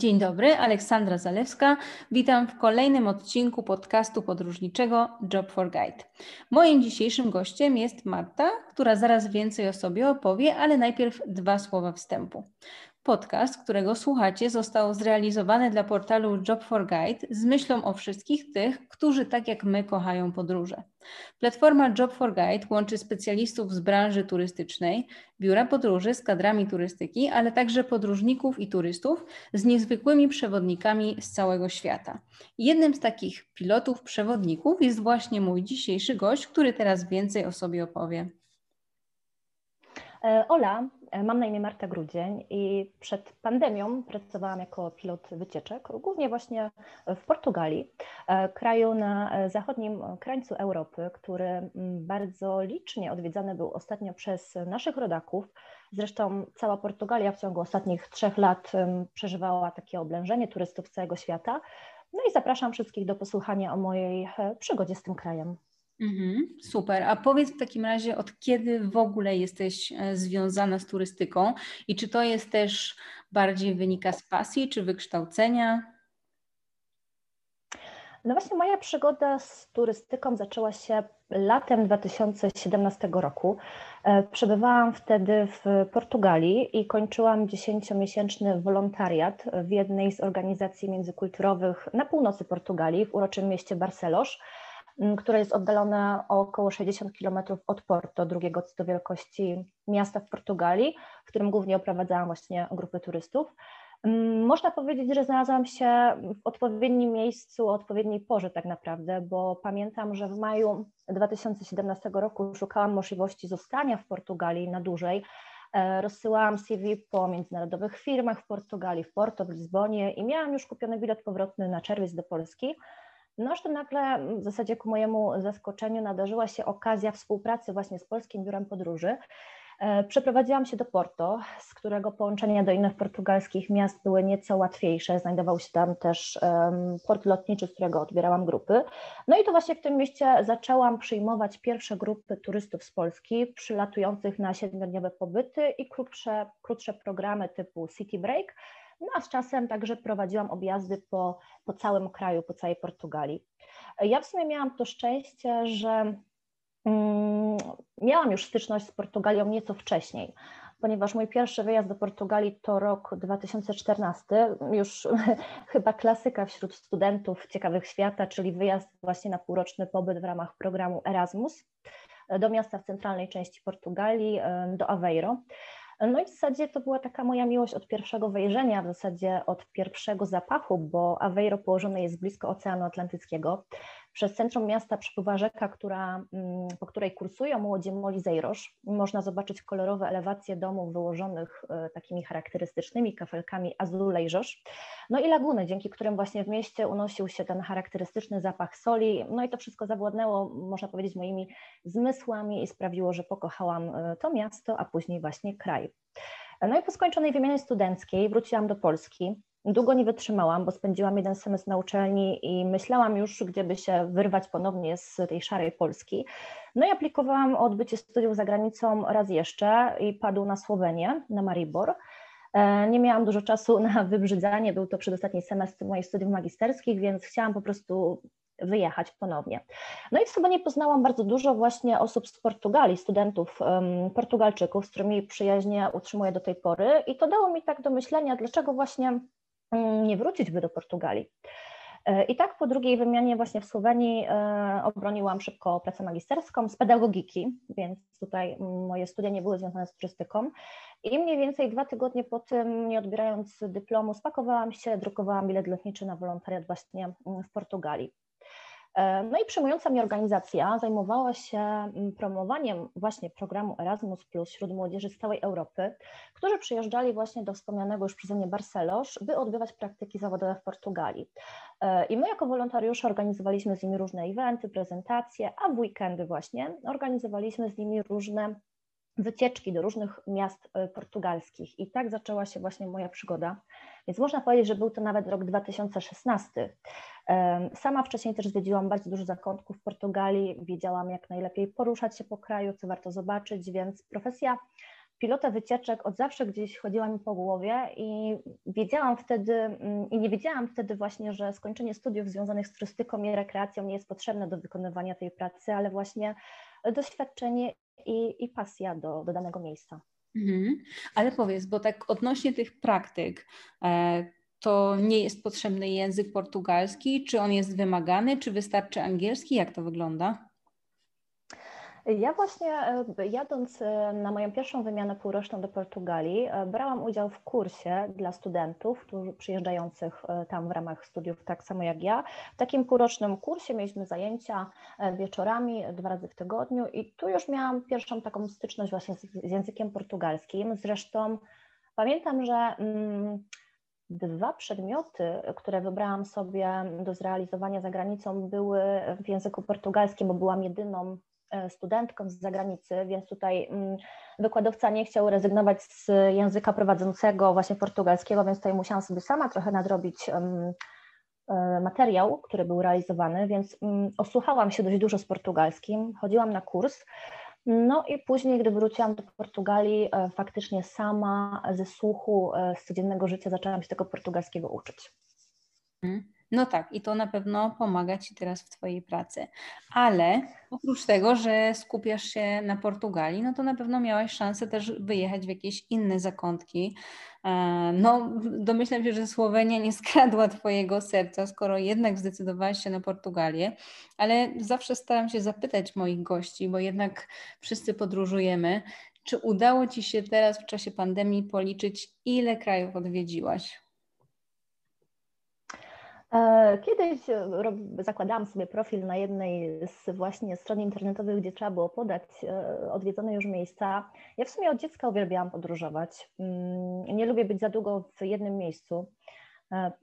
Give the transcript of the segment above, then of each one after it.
Dzień dobry, Aleksandra Zalewska. Witam w kolejnym odcinku podcastu podróżniczego Job for Guide. Moim dzisiejszym gościem jest Marta, która zaraz więcej o sobie opowie, ale najpierw dwa słowa wstępu. Podcast, którego słuchacie, został zrealizowany dla portalu Job for Guide z myślą o wszystkich tych, którzy tak jak my kochają podróże. Platforma Job for Guide łączy specjalistów z branży turystycznej, biura podróży z kadrami turystyki, ale także podróżników i turystów z niezwykłymi przewodnikami z całego świata. Jednym z takich pilotów, przewodników jest właśnie mój dzisiejszy gość, który teraz więcej o sobie opowie. E, Ola, e, mam na imię Marta Grudzień i przed pandemią pracowałam jako pilot wycieczek, głównie właśnie w Portugalii, e, kraju na zachodnim krańcu Europy, który bardzo licznie odwiedzany był ostatnio przez naszych rodaków. Zresztą cała Portugalia w ciągu ostatnich trzech lat przeżywała takie oblężenie turystów z całego świata. No i zapraszam wszystkich do posłuchania o mojej przygodzie z tym krajem. Mhm, super. A powiedz w takim razie, od kiedy w ogóle jesteś e, związana z turystyką i czy to jest też bardziej wynika z pasji czy wykształcenia? No właśnie moja przygoda z turystyką zaczęła się latem 2017 roku. E, przebywałam wtedy w Portugalii i kończyłam dziesięciomiesięczny wolontariat w jednej z organizacji międzykulturowych na północy Portugalii, w uroczym mieście Barcelos które jest oddalone o około 60 km od Porto, drugiego co do wielkości miasta w Portugalii, w którym głównie oprowadzałam właśnie grupy turystów. Można powiedzieć, że znalazłam się w odpowiednim miejscu, o odpowiedniej porze tak naprawdę, bo pamiętam, że w maju 2017 roku szukałam możliwości zostania w Portugalii na dłużej. E, rozsyłałam CV po międzynarodowych firmach w Portugalii, w Porto, w Lizbonie i miałam już kupiony bilet powrotny na czerwiec do Polski. No aż to nagle w zasadzie ku mojemu zaskoczeniu nadarzyła się okazja współpracy właśnie z Polskim Biurem Podróży. E, przeprowadziłam się do Porto, z którego połączenia do innych portugalskich miast były nieco łatwiejsze. Znajdował się tam też port lotniczy, z którego odbierałam grupy. No i to właśnie w tym mieście zaczęłam przyjmować pierwsze grupy turystów z Polski, przylatujących na siedmiodniowe pobyty i krótsze, krótsze programy typu City Break, no a z czasem także prowadziłam objazdy po, po całym kraju, po całej Portugalii. Ja w sumie miałam to szczęście, że mm, miałam już styczność z Portugalią nieco wcześniej, ponieważ mój pierwszy wyjazd do Portugalii to rok 2014, już chyba klasyka wśród studentów ciekawych świata, czyli wyjazd właśnie na półroczny pobyt w ramach programu Erasmus do miasta w centralnej części Portugalii, do Aveiro. No i w zasadzie to była taka moja miłość od pierwszego wejrzenia, w zasadzie od pierwszego zapachu, bo Aveiro położone jest blisko Oceanu Atlantyckiego. Przez centrum miasta przepływa rzeka, która, mm, po której kursują młodzi Molizeiros. Można zobaczyć kolorowe elewacje domów wyłożonych e, takimi charakterystycznymi kafelkami azulejżosz. No i laguny, dzięki którym właśnie w mieście unosił się ten charakterystyczny zapach soli. No i to wszystko zawładnęło, można powiedzieć, moimi zmysłami i sprawiło, że pokochałam e, to miasto, a później właśnie kraj. No i po skończonej wymianie studenckiej wróciłam do Polski. Długo nie wytrzymałam, bo spędziłam jeden semestr na uczelni i myślałam już, gdzieby się wyrwać ponownie z tej szarej Polski. No i aplikowałam o odbycie studiów za granicą raz jeszcze i padł na Słowenię, na Maribor. E, nie miałam dużo czasu na wybrzydzanie, był to przedostatni semestr moich studiów magisterskich, więc chciałam po prostu wyjechać ponownie. No i w Słowenie poznałam bardzo dużo właśnie osób z Portugalii, studentów um, Portugalczyków, z którymi przyjaźnie utrzymuję do tej pory i to dało mi tak do myślenia, dlaczego właśnie nie wrócić do Portugalii. E, I tak po drugiej wymianie właśnie w Słowenii e, obroniłam szybko pracę magisterską z pedagogiki, więc tutaj moje studia nie były związane z turystyką. I mniej więcej dwa tygodnie po tym, nie odbierając dyplomu, spakowałam się, drukowałam bilet lotniczy na wolontariat właśnie w Portugalii. E, no i przyjmująca mnie organizacja zajmowała się mm, promowaniem właśnie programu Erasmus Plus wśród młodzieży z całej Europy, którzy przyjeżdżali właśnie do wspomnianego już przeze mnie Barcelos, by odbywać praktyki zawodowe w Portugalii. E, I my jako wolontariusze organizowaliśmy z nimi różne eventy, prezentacje, a w weekendy właśnie organizowaliśmy z nimi różne wycieczki do różnych miast e, portugalskich. I tak zaczęła się właśnie moja przygoda. Więc można powiedzieć, że był to nawet rok 2016. Sama wcześniej też zwiedziłam bardzo dużo zakątków w Portugalii, wiedziałam jak najlepiej poruszać się po kraju, co warto zobaczyć, więc profesja pilota wycieczek od zawsze gdzieś chodziła mi po głowie i wiedziałam wtedy, mm, i nie wiedziałam wtedy właśnie, że skończenie studiów związanych z turystyką i rekreacją nie jest potrzebne do wykonywania tej pracy, ale właśnie doświadczenie i, i pasja do, do danego miejsca. Mhm. Ale powiedz, bo tak odnośnie tych praktyk, e, to nie jest potrzebny język portugalski? Czy on jest wymagany? Czy wystarczy angielski? Jak to wygląda? Ja właśnie e, jadąc e, na moją pierwszą wymianę półroczną do Portugalii, e, brałam udział w kursie dla studentów którzy przyjeżdżających tam w ramach studiów, tak samo jak ja. W takim półrocznym kursie mieliśmy zajęcia wieczorami, dwa razy w tygodniu i tu już miałam pierwszą taką styczność właśnie z, językiem portugalskim. Zresztą pamiętam, że mm, dwa przedmioty, które wybrałam sobie do zrealizowania za granicą, były w języku portugalskim, bo byłam jedyną E, studentką z zagranicy, więc tutaj mm, wykładowca nie chciał rezygnować z języka prowadzącego właśnie portugalskiego, więc tutaj musiałam sobie sama trochę nadrobić e, materiał, który był realizowany, więc mm, osłuchałam się dość dużo z portugalskim, chodziłam na kurs. No i później, gdy wróciłam do Portugalii, e, faktycznie sama ze słuchu z codziennego życia zaczęłam się tego portugalskiego uczyć. Hmm. No tak, i to na pewno pomaga Ci teraz w Twojej pracy. Ale oprócz tego, że skupiasz się na Portugalii, no to na pewno miałaś szansę też wyjechać w jakieś inne zakątki. E, no, domyślam się, że Słowenia nie skradła Twojego serca, skoro jednak zdecydowałaś się na Portugalię, ale zawsze staram się zapytać moich gości, bo jednak wszyscy podróżujemy, czy udało Ci się teraz w czasie pandemii policzyć, ile krajów odwiedziłaś? E, kiedyś e, zakładałam sobie profil na jednej z właśnie stron internetowych, gdzie trzeba było podać e, odwiedzone już miejsca. Ja w sumie od dziecka uwielbiałam podróżować. Mm, nie lubię być za długo w jednym miejscu.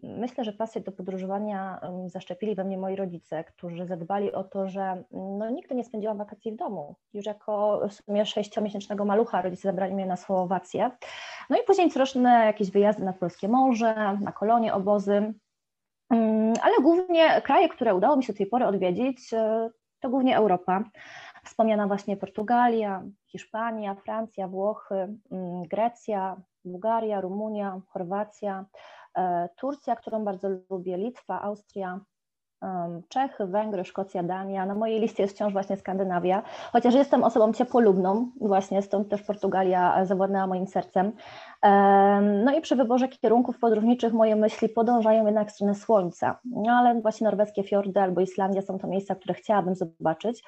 Myślę, że pasję do podróżowania zaszczepili we mnie moi rodzice, którzy zadbali o to, że no, nigdy nie spędziłam wakacji w domu. Już jako w sumie sześciomiesięcznego malucha rodzice zabrali mnie na Słowację. No i później coroczne jakieś wyjazdy na Polskie Morze, na kolonie, obozy. Mm, ale głównie kraje, które udało mi się do tej pory odwiedzić, e, to głównie Europa. Wspomniana właśnie Portugalia, Hiszpania, Francja, Włochy, mm, Grecja, Bułgaria, Rumunia, Chorwacja, e, Turcja, którą bardzo lubię, Litwa, Austria, Czechy, Węgry, Szkocja, Dania. Na mojej liście jest wciąż właśnie Skandynawia, chociaż jestem osobą ciepłolubną, właśnie stąd też Portugalia zawładnęła moim sercem. No i przy wyborze kierunków podróżniczych moje myśli podążają jednak w stronę słońca, no ale właśnie norweskie fiordy albo Islandia są to miejsca, które chciałabym zobaczyć.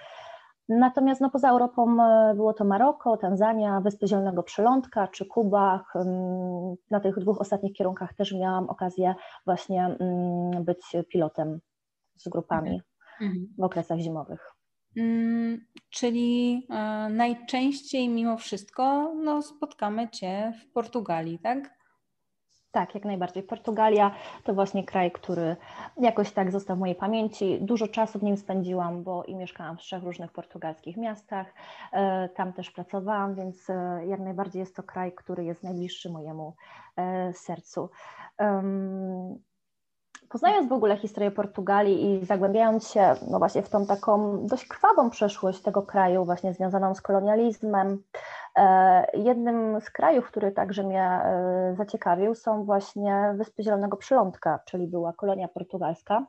Natomiast no, poza Europą e, było to Maroko, Tanzania, Wyspy Zielonego Przylądka czy Kuba. Na tych dwóch ostatnich kierunkach też miałam okazję właśnie mm, być pilotem z grupami mhm. w okresach zimowych. Mm, czyli e, najczęściej mimo wszystko no, spotkamy Cię w Portugalii, tak? Tak, jak najbardziej. Portugalia to właśnie kraj, który jakoś tak został w mojej pamięci. Dużo czasu w nim spędziłam, bo i mieszkałam w trzech różnych portugalskich miastach. E, tam też pracowałam, więc e, jak najbardziej jest to kraj, który jest najbliższy mojemu sercu. Poznając w ogóle historię Portugalii i zagłębiając się no właśnie w tą taką dość krwawą przeszłość tego kraju, właśnie związaną z kolonializmem, e, jednym z krajów, który także mnie e, zaciekawił, są właśnie Wyspy Zielonego Przylądka, czyli była kolonia portugalska.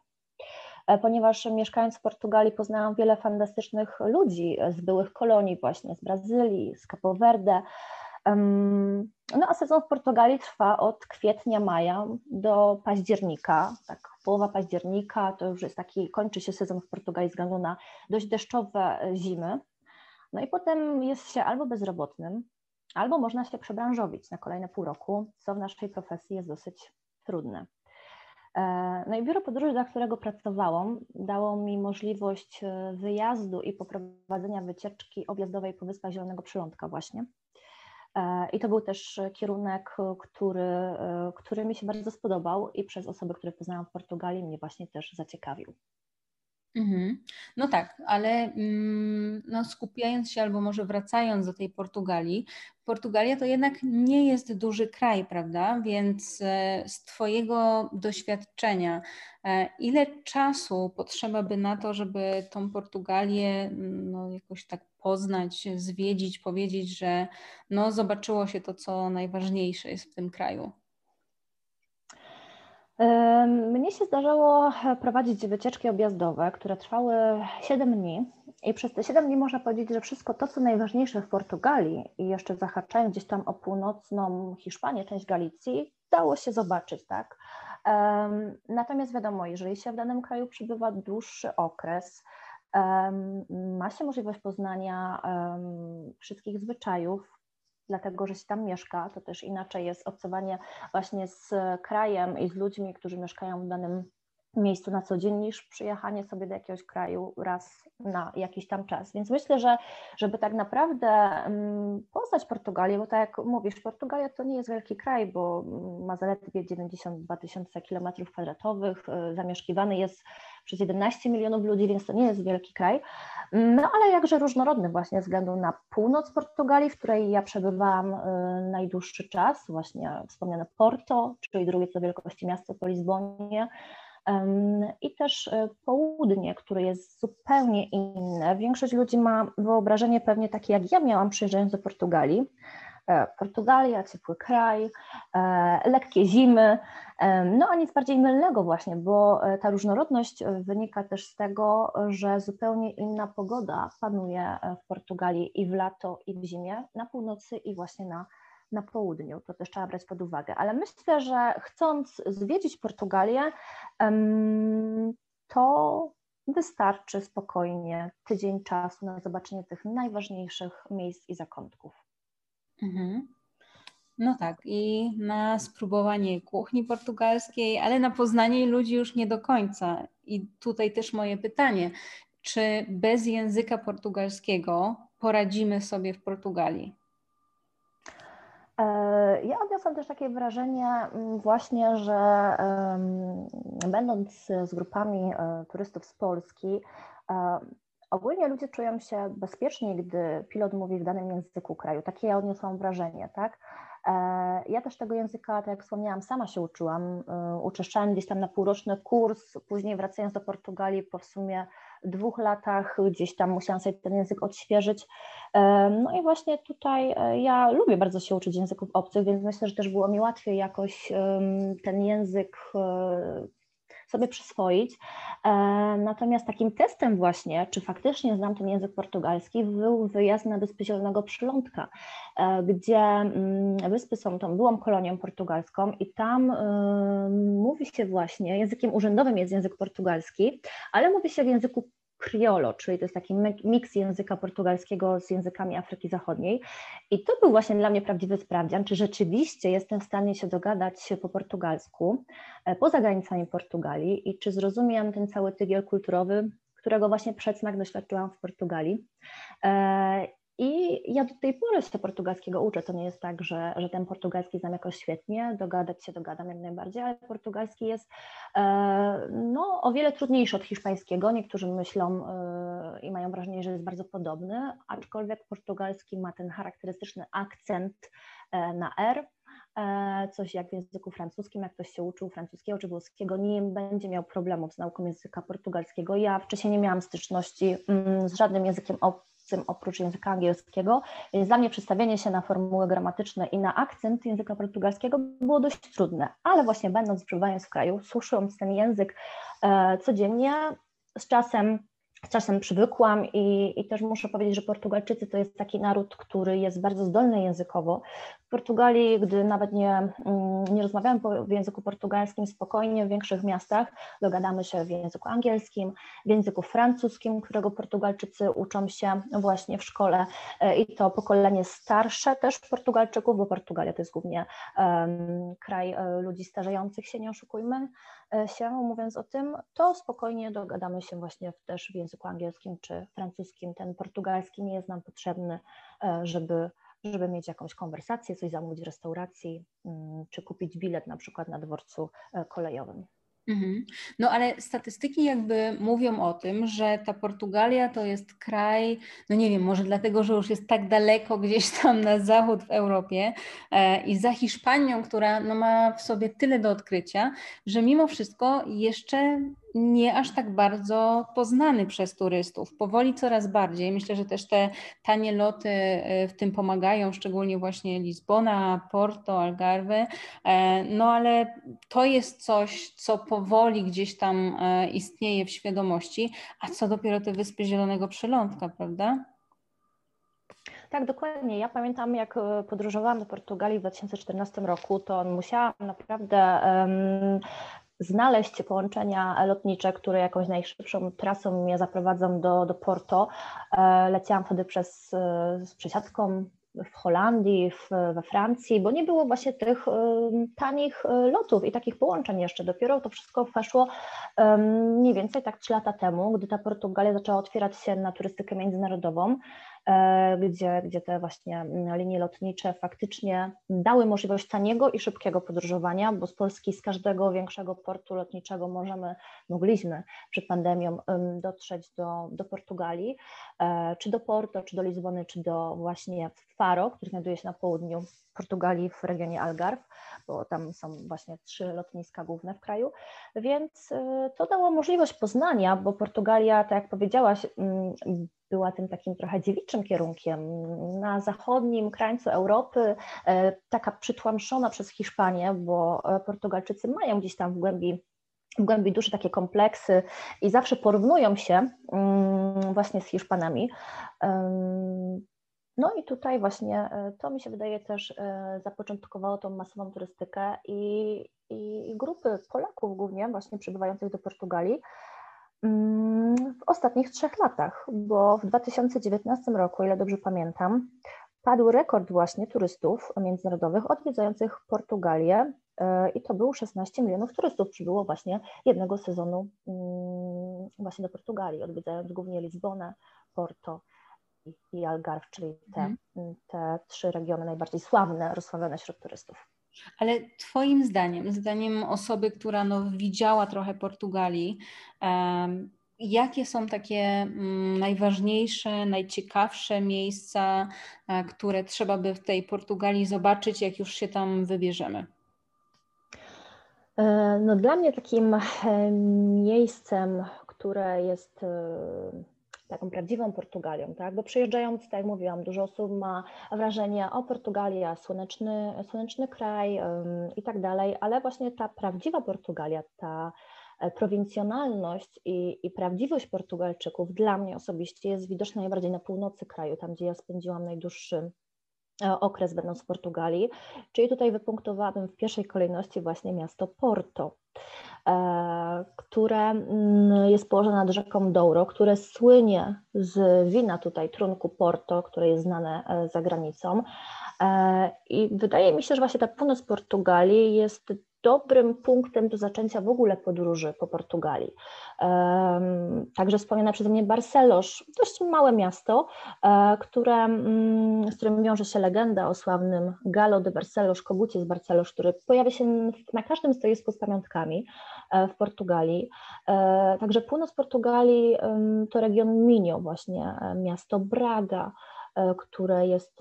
E, ponieważ mieszkając w Portugalii poznałam wiele fantastycznych ludzi z byłych kolonii właśnie, z Brazylii, z Capo Verde, no a sezon w Portugalii trwa od kwietnia, maja do października, tak połowa października to już jest taki, kończy się sezon w Portugalii ze względu na dość deszczowe zimy. No i potem jest się albo bezrobotnym, albo można się przebranżowić na kolejne pół roku, co w naszej profesji jest dosyć trudne. E, no i biuro podróży, dla którego pracowałam, dało mi możliwość e, wyjazdu i poprowadzenia wycieczki objazdowej po Wyspach Zielonego Przylądka właśnie. E, I to był też kierunek, który, e, który mi się bardzo spodobał i przez osoby, które poznałam w Portugalii, mnie właśnie też zaciekawił. Mhm. No tak, ale mm, no, skupiając się albo może wracając do tej Portugalii, Portugalia to jednak nie jest duży kraj, prawda? Więc e, z Twojego doświadczenia, e, ile czasu potrzeba by na to, żeby tą Portugalię no, jakoś tak poznać, zwiedzić, powiedzieć, że no, zobaczyło się to, co najważniejsze jest w tym kraju? Mnie się zdarzało prowadzić wycieczki objazdowe, które trwały 7 dni. I przez te 7 dni można powiedzieć, że wszystko to, co najważniejsze w Portugalii i jeszcze zahaczając gdzieś tam o północną Hiszpanię, część Galicji, dało się zobaczyć, tak? Natomiast wiadomo, jeżeli się w danym kraju przebywa dłuższy okres, ma się możliwość poznania wszystkich zwyczajów, dlatego że się tam mieszka, to też inaczej jest obcowanie właśnie z krajem i z ludźmi, którzy mieszkają w danym miejscu na co dzień niż przyjechanie sobie do jakiegoś kraju raz na jakiś tam czas. Więc myślę, że żeby tak naprawdę mm, poznać Portugalię, bo tak jak mówisz, Portugalia to nie jest wielki kraj, bo ma zaledwie 92 tysiące kilometrów kwadratowych, y, zamieszkiwany jest przez 11 milionów ludzi, więc to nie jest wielki kraj, no ale jakże różnorodny właśnie ze względu na północ Portugalii, w której ja przebywałam y, najdłuższy czas, właśnie wspomniane Porto, czyli drugie co wielkości miasto po Lizbonie, i też y, południe, które jest zupełnie inne. Większość ludzi ma wyobrażenie pewnie takie, jak ja miałam przyjeżdżając do Portugalii, Portugalia, ciepły kraj, e, lekkie zimy, e, no a nic bardziej mylnego właśnie, bo ta różnorodność wynika też z tego, że zupełnie inna pogoda panuje w Portugalii i w lato, i w zimie, na północy i właśnie na, na południu. To też trzeba brać pod uwagę. Ale myślę, że chcąc zwiedzić Portugalię, to wystarczy spokojnie tydzień czasu na zobaczenie tych najważniejszych miejsc i zakątków. Mhm. No tak, i na spróbowanie kuchni portugalskiej, ale na poznanie ludzi już nie do końca. I tutaj też moje pytanie, czy bez języka portugalskiego poradzimy sobie w Portugalii? E, ja odniosłam też takie wrażenie mm, właśnie, że będąc z grupami e, turystów z Polski, e, Ogólnie ludzie czują się bezpiecznie, gdy pilot mówi w danym języku kraju. Takie ja odniosłam wrażenie, tak? E, ja też tego języka, tak jak wspomniałam, sama się uczyłam. E, uczęszczałam gdzieś tam na półroczny kurs, później wracając do Portugalii po w sumie dwóch latach, gdzieś tam musiałam sobie ten język odświeżyć. E, no i właśnie tutaj ja lubię bardzo się uczyć języków obcych, więc myślę, że też było mi łatwiej jakoś ten język sobie przyswoić. E, natomiast takim testem właśnie, czy faktycznie znam ten język portugalski, był wyjazd na Wyspy Zielonego Przylądka, e, gdzie mm, wyspy są tą byłą kolonią portugalską i tam e, mówi się właśnie, językiem urzędowym jest język portugalski, ale mówi się w języku criollo, czyli to jest taki miks języka portugalskiego z językami Afryki Zachodniej. I to był właśnie dla mnie prawdziwy sprawdzian, czy rzeczywiście jestem w stanie się dogadać po portugalsku e, poza granicami Portugalii i czy zrozumiem ten cały tygiel kulturowy, którego właśnie przedsmak doświadczyłam w Portugalii. E, i ja do tej pory się portugalskiego uczę. To nie jest tak, że, że ten portugalski znam jakoś świetnie, dogadać się dogadam jak najbardziej, ale portugalski jest e, no, o wiele trudniejszy od hiszpańskiego. Niektórzy myślą e, i mają wrażenie, że jest bardzo podobny, aczkolwiek portugalski ma ten charakterystyczny akcent e, na R, coś jak w języku francuskim, jak ktoś się uczył francuskiego czy włoskiego, nie będzie miał problemów z nauką języka portugalskiego. Ja wcześniej nie miałam styczności mm, z żadnym językiem obcym oprócz języka angielskiego, więc dla mnie przestawienie się na formuły gramatyczne i na akcent języka portugalskiego było dość trudne, ale właśnie będąc, przebywając w kraju, słysząc ten język e, codziennie, z czasem z czasem przywykłam i, i też muszę powiedzieć, że Portugalczycy to jest taki naród, który jest bardzo zdolny językowo. W Portugalii, gdy nawet nie, mm, nie rozmawiamy w języku portugalskim spokojnie w większych miastach, dogadamy się w języku angielskim, w języku francuskim, którego Portugalczycy uczą się właśnie w szkole e, i to pokolenie starsze też Portugalczyków, bo Portugalia to jest głównie um, kraj e, ludzi starzejących się, nie oszukujmy e, się, mówiąc o tym, to spokojnie dogadamy się właśnie też w języku angielskim czy francuskim. Ten portugalski nie jest nam potrzebny, żeby żeby mieć jakąś konwersację, coś zamówić w restauracji, mm, czy kupić bilet na przykład na dworcu e, kolejowym. Mhm. No ale statystyki jakby mówią o tym, że ta Portugalia to jest kraj, no nie wiem, może dlatego, że już jest tak daleko gdzieś tam na zachód w Europie e, i za Hiszpanią, która no, ma w sobie tyle do odkrycia, że mimo wszystko jeszcze nie aż tak bardzo poznany przez turystów. Powoli coraz bardziej. Myślę, że też te tanie loty e, w tym pomagają, szczególnie właśnie Lizbona, Porto, Algarve. E, no ale to jest coś, co powoli gdzieś tam e, istnieje w świadomości, a co dopiero te Wyspy Zielonego Przylądka, prawda? Tak, dokładnie. Ja pamiętam, jak podróżowałam do Portugalii w 2014 roku, to musiałam naprawdę um, znaleźć połączenia lotnicze, które jakąś najszybszą trasą mnie zaprowadzą do, do Porto. E, leciałam wtedy przez, e, z przesiadką w Holandii, w, we Francji, bo nie było właśnie tych um, tanich lotów i takich połączeń jeszcze. Dopiero to wszystko weszło um, mniej więcej tak trzy lata temu, gdy ta Portugalia zaczęła otwierać się na turystykę międzynarodową. E, gdzie, gdzie te właśnie mm, linie lotnicze faktycznie dały możliwość taniego i szybkiego podróżowania, bo z Polski z każdego większego portu lotniczego możemy, mogliśmy przed pandemią dotrzeć do, do Portugalii, e, czy do Porto, czy do Lizbony, czy do właśnie Faro, który znajduje się na południu Portugalii w regionie Algarve, bo tam są właśnie trzy lotniska główne w kraju, więc e, to dało możliwość poznania, bo Portugalia, tak jak powiedziałaś, mm, była tym takim trochę dziewiczym kierunkiem. Na zachodnim krańcu Europy, e, taka przytłamszona przez Hiszpanię, bo e, Portugalczycy mają gdzieś tam w głębi w głębi duszy takie kompleksy i zawsze porównują się mm, właśnie z Hiszpanami. No i tutaj właśnie e, to mi się wydaje też zapoczątkowało tą masową turystykę i, i grupy Polaków głównie właśnie przybywających do Portugalii Mm, w ostatnich trzech latach, bo w 2019 roku, ile dobrze pamiętam, padł rekord właśnie turystów międzynarodowych odwiedzających Portugalię e, i to było 16 milionów turystów przybyło właśnie jednego sezonu mm, właśnie do Portugalii, odwiedzając głównie Lizbonę, Porto i Algarve, czyli te, mhm. te trzy regiony najbardziej sławne, rozsławione wśród turystów. Ale Twoim zdaniem, zdaniem osoby, która no, widziała trochę Portugalii, um, jakie są takie um, najważniejsze, najciekawsze miejsca, um, które trzeba by w tej Portugalii zobaczyć, jak już się tam wybierzemy? E, no, dla mnie takim miejscem, które jest e, taką prawdziwą Portugalią, tak? Bo przyjeżdżając, tak jak mówiłam, dużo osób ma wrażenie o Portugalia, słoneczny, słoneczny kraj um, i tak dalej, ale właśnie ta prawdziwa Portugalia, ta e, prowincjonalność i, i prawdziwość Portugalczyków dla mnie osobiście jest widoczna najbardziej na północy kraju, tam gdzie ja spędziłam najdłuższy e, okres będąc w Portugalii, czyli tutaj wypunktowałabym w pierwszej kolejności właśnie miasto Porto. E, które mm, jest położone nad rzeką Douro, które słynie z wina tutaj trunku Porto, które jest znane e, za granicą. E, I wydaje mi się, że właśnie ta północ Portugalii jest dobrym punktem do zaczęcia w ogóle podróży po Portugalii. Także wspomniane przeze mnie Barcelosz, dość małe miasto, e, które, mm, z którym wiąże się legenda o sławnym Galo de Barcelos, kogucie z Barcelos, który pojawia się na każdym stoisku z pamiątkami e, w Portugalii. E, także północ Portugalii to region Minho, właśnie miasto Braga, które jest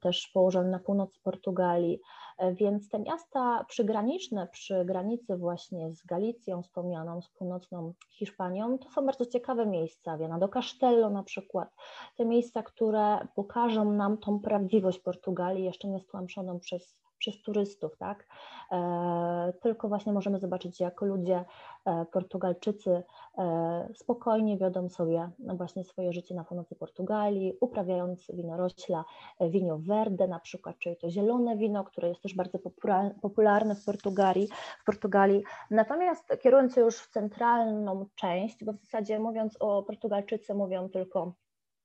też położone na północy Portugalii. E, więc te miasta przygraniczne przy granicy właśnie z Galicją wspomnianą, z północną Hiszpanią, to są bardzo ciekawe miejsca, Viana do Castello na przykład, te miejsca, które pokażą nam tą prawdziwość Portugalii, jeszcze nie stłamszoną przez przez turystów, tak? E, tylko właśnie możemy zobaczyć, jak ludzie, e, Portugalczycy e, spokojnie wiodą sobie no właśnie swoje życie na północy Portugalii, uprawiając winorośla, wino verde na przykład, czyli to zielone wino, które jest też bardzo popularne w Portugalii. W Portugalii. Natomiast kierując się już w centralną część, bo w zasadzie mówiąc o Portugalczycy mówią tylko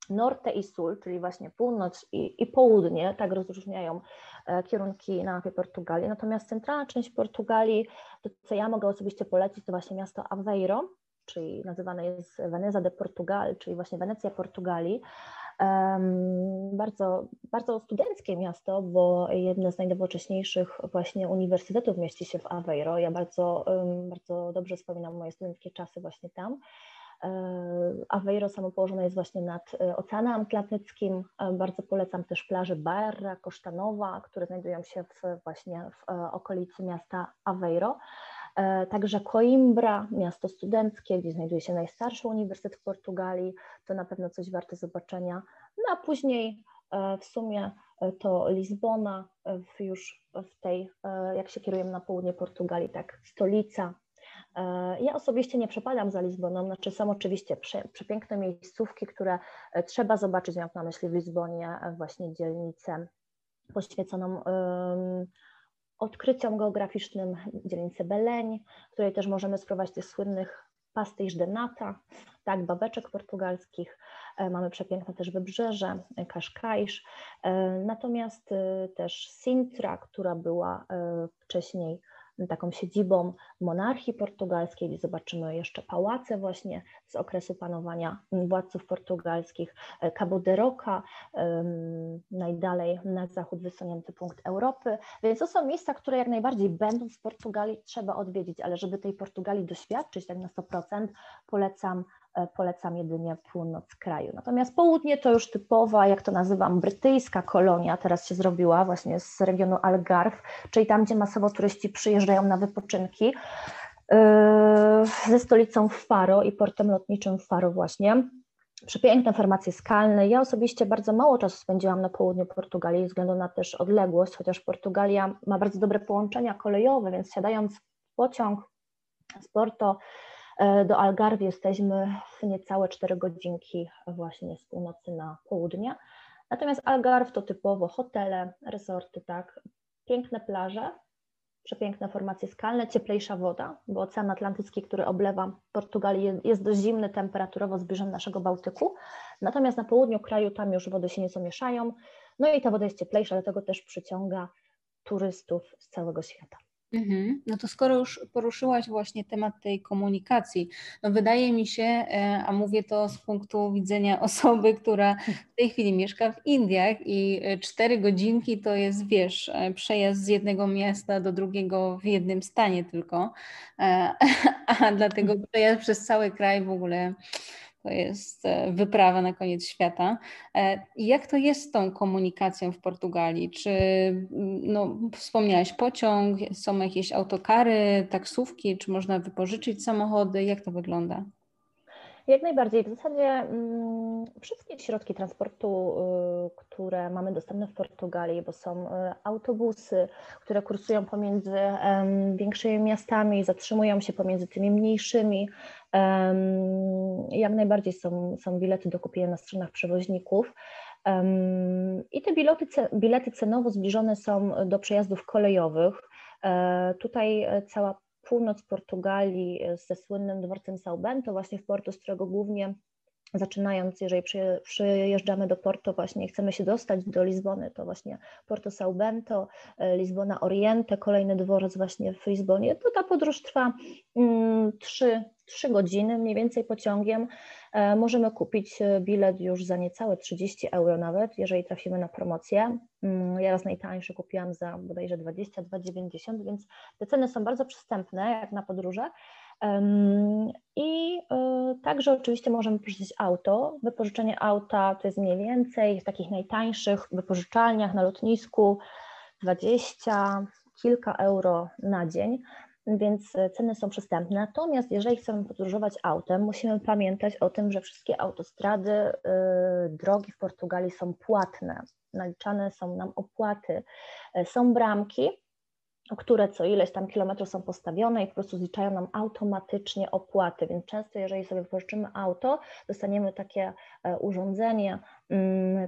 Norte i Sul, czyli właśnie północ i, i południe, tak rozróżniają e, kierunki na mapie Portugalii. Natomiast centralna część Portugalii, to co ja mogę osobiście polecić, to właśnie miasto Aveiro, czyli nazywane jest Veneza de Portugal, czyli właśnie Wenecja Portugalii. Bardzo, bardzo studenckie miasto, bo jedno z najnowocześniejszych właśnie uniwersytetów mieści się w Aveiro. Ja bardzo, bardzo dobrze wspominam moje studenckie czasy właśnie tam. E, Aveiro samo położone jest właśnie nad e, Oceanem Atlantyckim. E, bardzo polecam też plaże Barra, Kosztanowa, które znajdują się w, właśnie w okolicy miasta Aveiro. Także Coimbra, miasto studenckie, gdzie znajduje się najstarszy uniwersytet w Portugalii, to na pewno coś warte zobaczenia. No a później w sumie to Lizbona, już w tej, jak się kierujemy na południe Portugalii, tak, stolica ja osobiście nie przepadam za Lizboną, znaczy są oczywiście prze, przepiękne miejscówki, które e, trzeba zobaczyć, mam na myśli w Lizbonie e, właśnie dzielnicę poświęconą um, odkryciom geograficznym, dzielnicę Beleń, w której też możemy spróbować tych słynnych pastyż de nata, tak, babeczek portugalskich. Mamy przepiękne też wybrzeże, Cascais, natomiast też Sintra, która była wcześniej taką siedzibą monarchii portugalskiej, gdzie zobaczymy jeszcze pałace właśnie z okresu panowania władców portugalskich, e, Cabo de Roca, najdalej na zachód wysunięty punkt Europy, więc to są miejsca, które jak najbardziej będąc w Portugalii trzeba odwiedzić, ale żeby tej Portugalii doświadczyć tak na 100%, polecam polecam jedynie północ kraju. Natomiast południe to już typowa, jak to nazywam, brytyjska kolonia, teraz się zrobiła właśnie z regionu Algarve, czyli tam, gdzie masowo turyści przyjeżdżają na wypoczynki e, ze stolicą Faro i portem lotniczym Faro właśnie. Przepiękne formacje skalne. Ja osobiście bardzo mało czasu spędziłam na południu Portugalii, ze względu na też odległość, chociaż Portugalia ma bardzo dobre połączenia kolejowe, więc siadając w pociąg z Porto E, do Algarve jesteśmy w niecałe 4 godzinki właśnie z północy na południe. Natomiast Algarve to typowo hotele, resorty, tak, piękne plaże, przepiękne formacje skalne, cieplejsza woda, bo Ocean Atlantycki, który oblewa Portugalię, jest dość zimny temperaturowo zbliżony naszego Bałtyku. Natomiast na południu kraju tam już wody się nieco mieszają, no i ta woda jest cieplejsza, dlatego też przyciąga turystów z całego świata. Mhm. No to skoro już poruszyłaś właśnie temat tej komunikacji, no wydaje mi się, e, a mówię to z punktu widzenia osoby, która w tej chwili mieszka w Indiach i e, cztery godzinki to jest, wiesz, e, przejazd z jednego miasta do drugiego w jednym stanie tylko, a dlatego przejazd przez cały kraj w ogóle to jest e, wyprawa na koniec świata. E, jak to jest z tą komunikacją w Portugalii? Czy, mm, no, wspomniałaś pociąg, są jakieś autokary, taksówki, czy można wypożyczyć samochody? Jak to wygląda? Jak najbardziej. W zasadzie mm, wszystkie środki transportu, y, które mamy dostępne w Portugalii, bo są y, autobusy, które kursują pomiędzy większymi miastami, zatrzymują się pomiędzy tymi mniejszymi. Jak najbardziej są, są bilety do kupienia na stronach przewoźników. I te bilety, bilety cenowo zbliżone są do przejazdów kolejowych. E, tutaj cała północ Portugalii e, ze słynnym dworcem São Bento, właśnie w portu, z którego głównie zaczynając, jeżeli przyjeżdżamy do Porto, właśnie chcemy się dostać do Lizbony, to właśnie Porto São Bento, e, Lizbona Oriente, kolejny dworzec właśnie w Lizbonie, to ta podróż trwa mm, trzy 3 godziny mniej więcej pociągiem. E, możemy kupić bilet już za niecałe 30 euro nawet, jeżeli trafimy na promocję. Mm, ja raz najtańszy kupiłam za bodajże 22,90, więc te ceny są bardzo przystępne jak na podróże. I e, także oczywiście możemy wypożyczyć auto. Wypożyczenie auta to jest mniej więcej w takich najtańszych wypożyczalniach na lotnisku 20 kilka euro na dzień, więc ceny są przystępne. Natomiast jeżeli chcemy podróżować autem, musimy pamiętać o tym, że wszystkie autostrady, y, drogi w Portugalii są płatne. Naliczane są nam opłaty, e, są bramki, które co ileś tam kilometrów są postawione i po prostu zliczają nam automatycznie opłaty, więc często jeżeli sobie pożyczymy auto, dostaniemy takie e, urządzenie,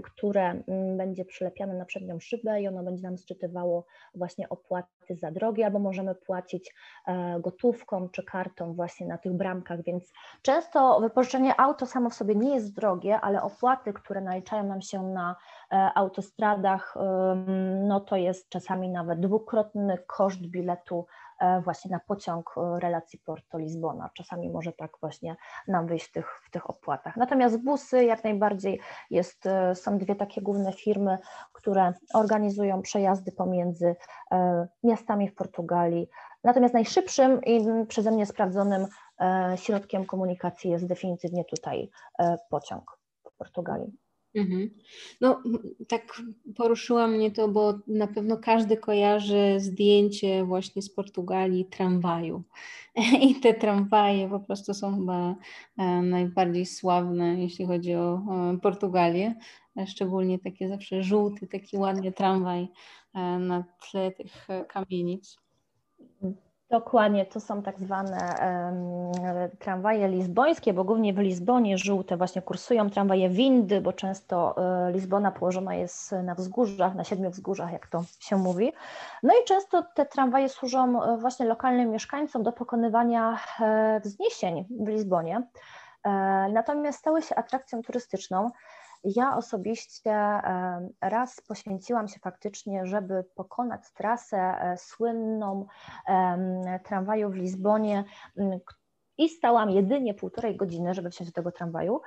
które mm, będzie przylepiane na przednią szybę i ono będzie nam sczytywało właśnie opłaty za drogi, albo możemy płacić e, gotówką czy kartą właśnie na tych bramkach, więc często wypożyczenie auto samo w sobie nie jest drogie, ale opłaty, które naliczają nam się na E, autostradach, no to jest czasami nawet dwukrotny koszt biletu właśnie na pociąg relacji Porto-Lizbona. Czasami może tak właśnie nam wyjść w tych, w tych opłatach. Natomiast busy jak najbardziej jest, są dwie takie główne firmy, które organizują przejazdy pomiędzy miastami w Portugalii. Natomiast najszybszym i przeze mnie sprawdzonym środkiem komunikacji jest definitywnie tutaj pociąg w Portugalii. Mhm. No, tak poruszyła mnie to, bo na pewno każdy kojarzy zdjęcie właśnie z Portugalii tramwaju. I te tramwaje po prostu są chyba e, najbardziej sławne, jeśli chodzi o Portugalię. Szczególnie takie zawsze żółty, taki ładny tramwaj e, na tle tych kamienic. Dokładnie, to są tak zwane um, tramwaje lizbońskie, bo głównie w Lizbonie żółte właśnie kursują tramwaje windy, bo często e, Lizbona położona jest na wzgórzach, na siedmiu wzgórzach, jak to się mówi. No i często te tramwaje służą e, właśnie lokalnym mieszkańcom do pokonywania e, wzniesień w Lizbonie. Natomiast stały się atrakcją turystyczną. Ja osobiście raz poświęciłam się faktycznie, żeby pokonać trasę e, słynną tramwaju w Lizbonie, i stałam jedynie półtorej godziny, żeby wsiąść do tego tramwaju.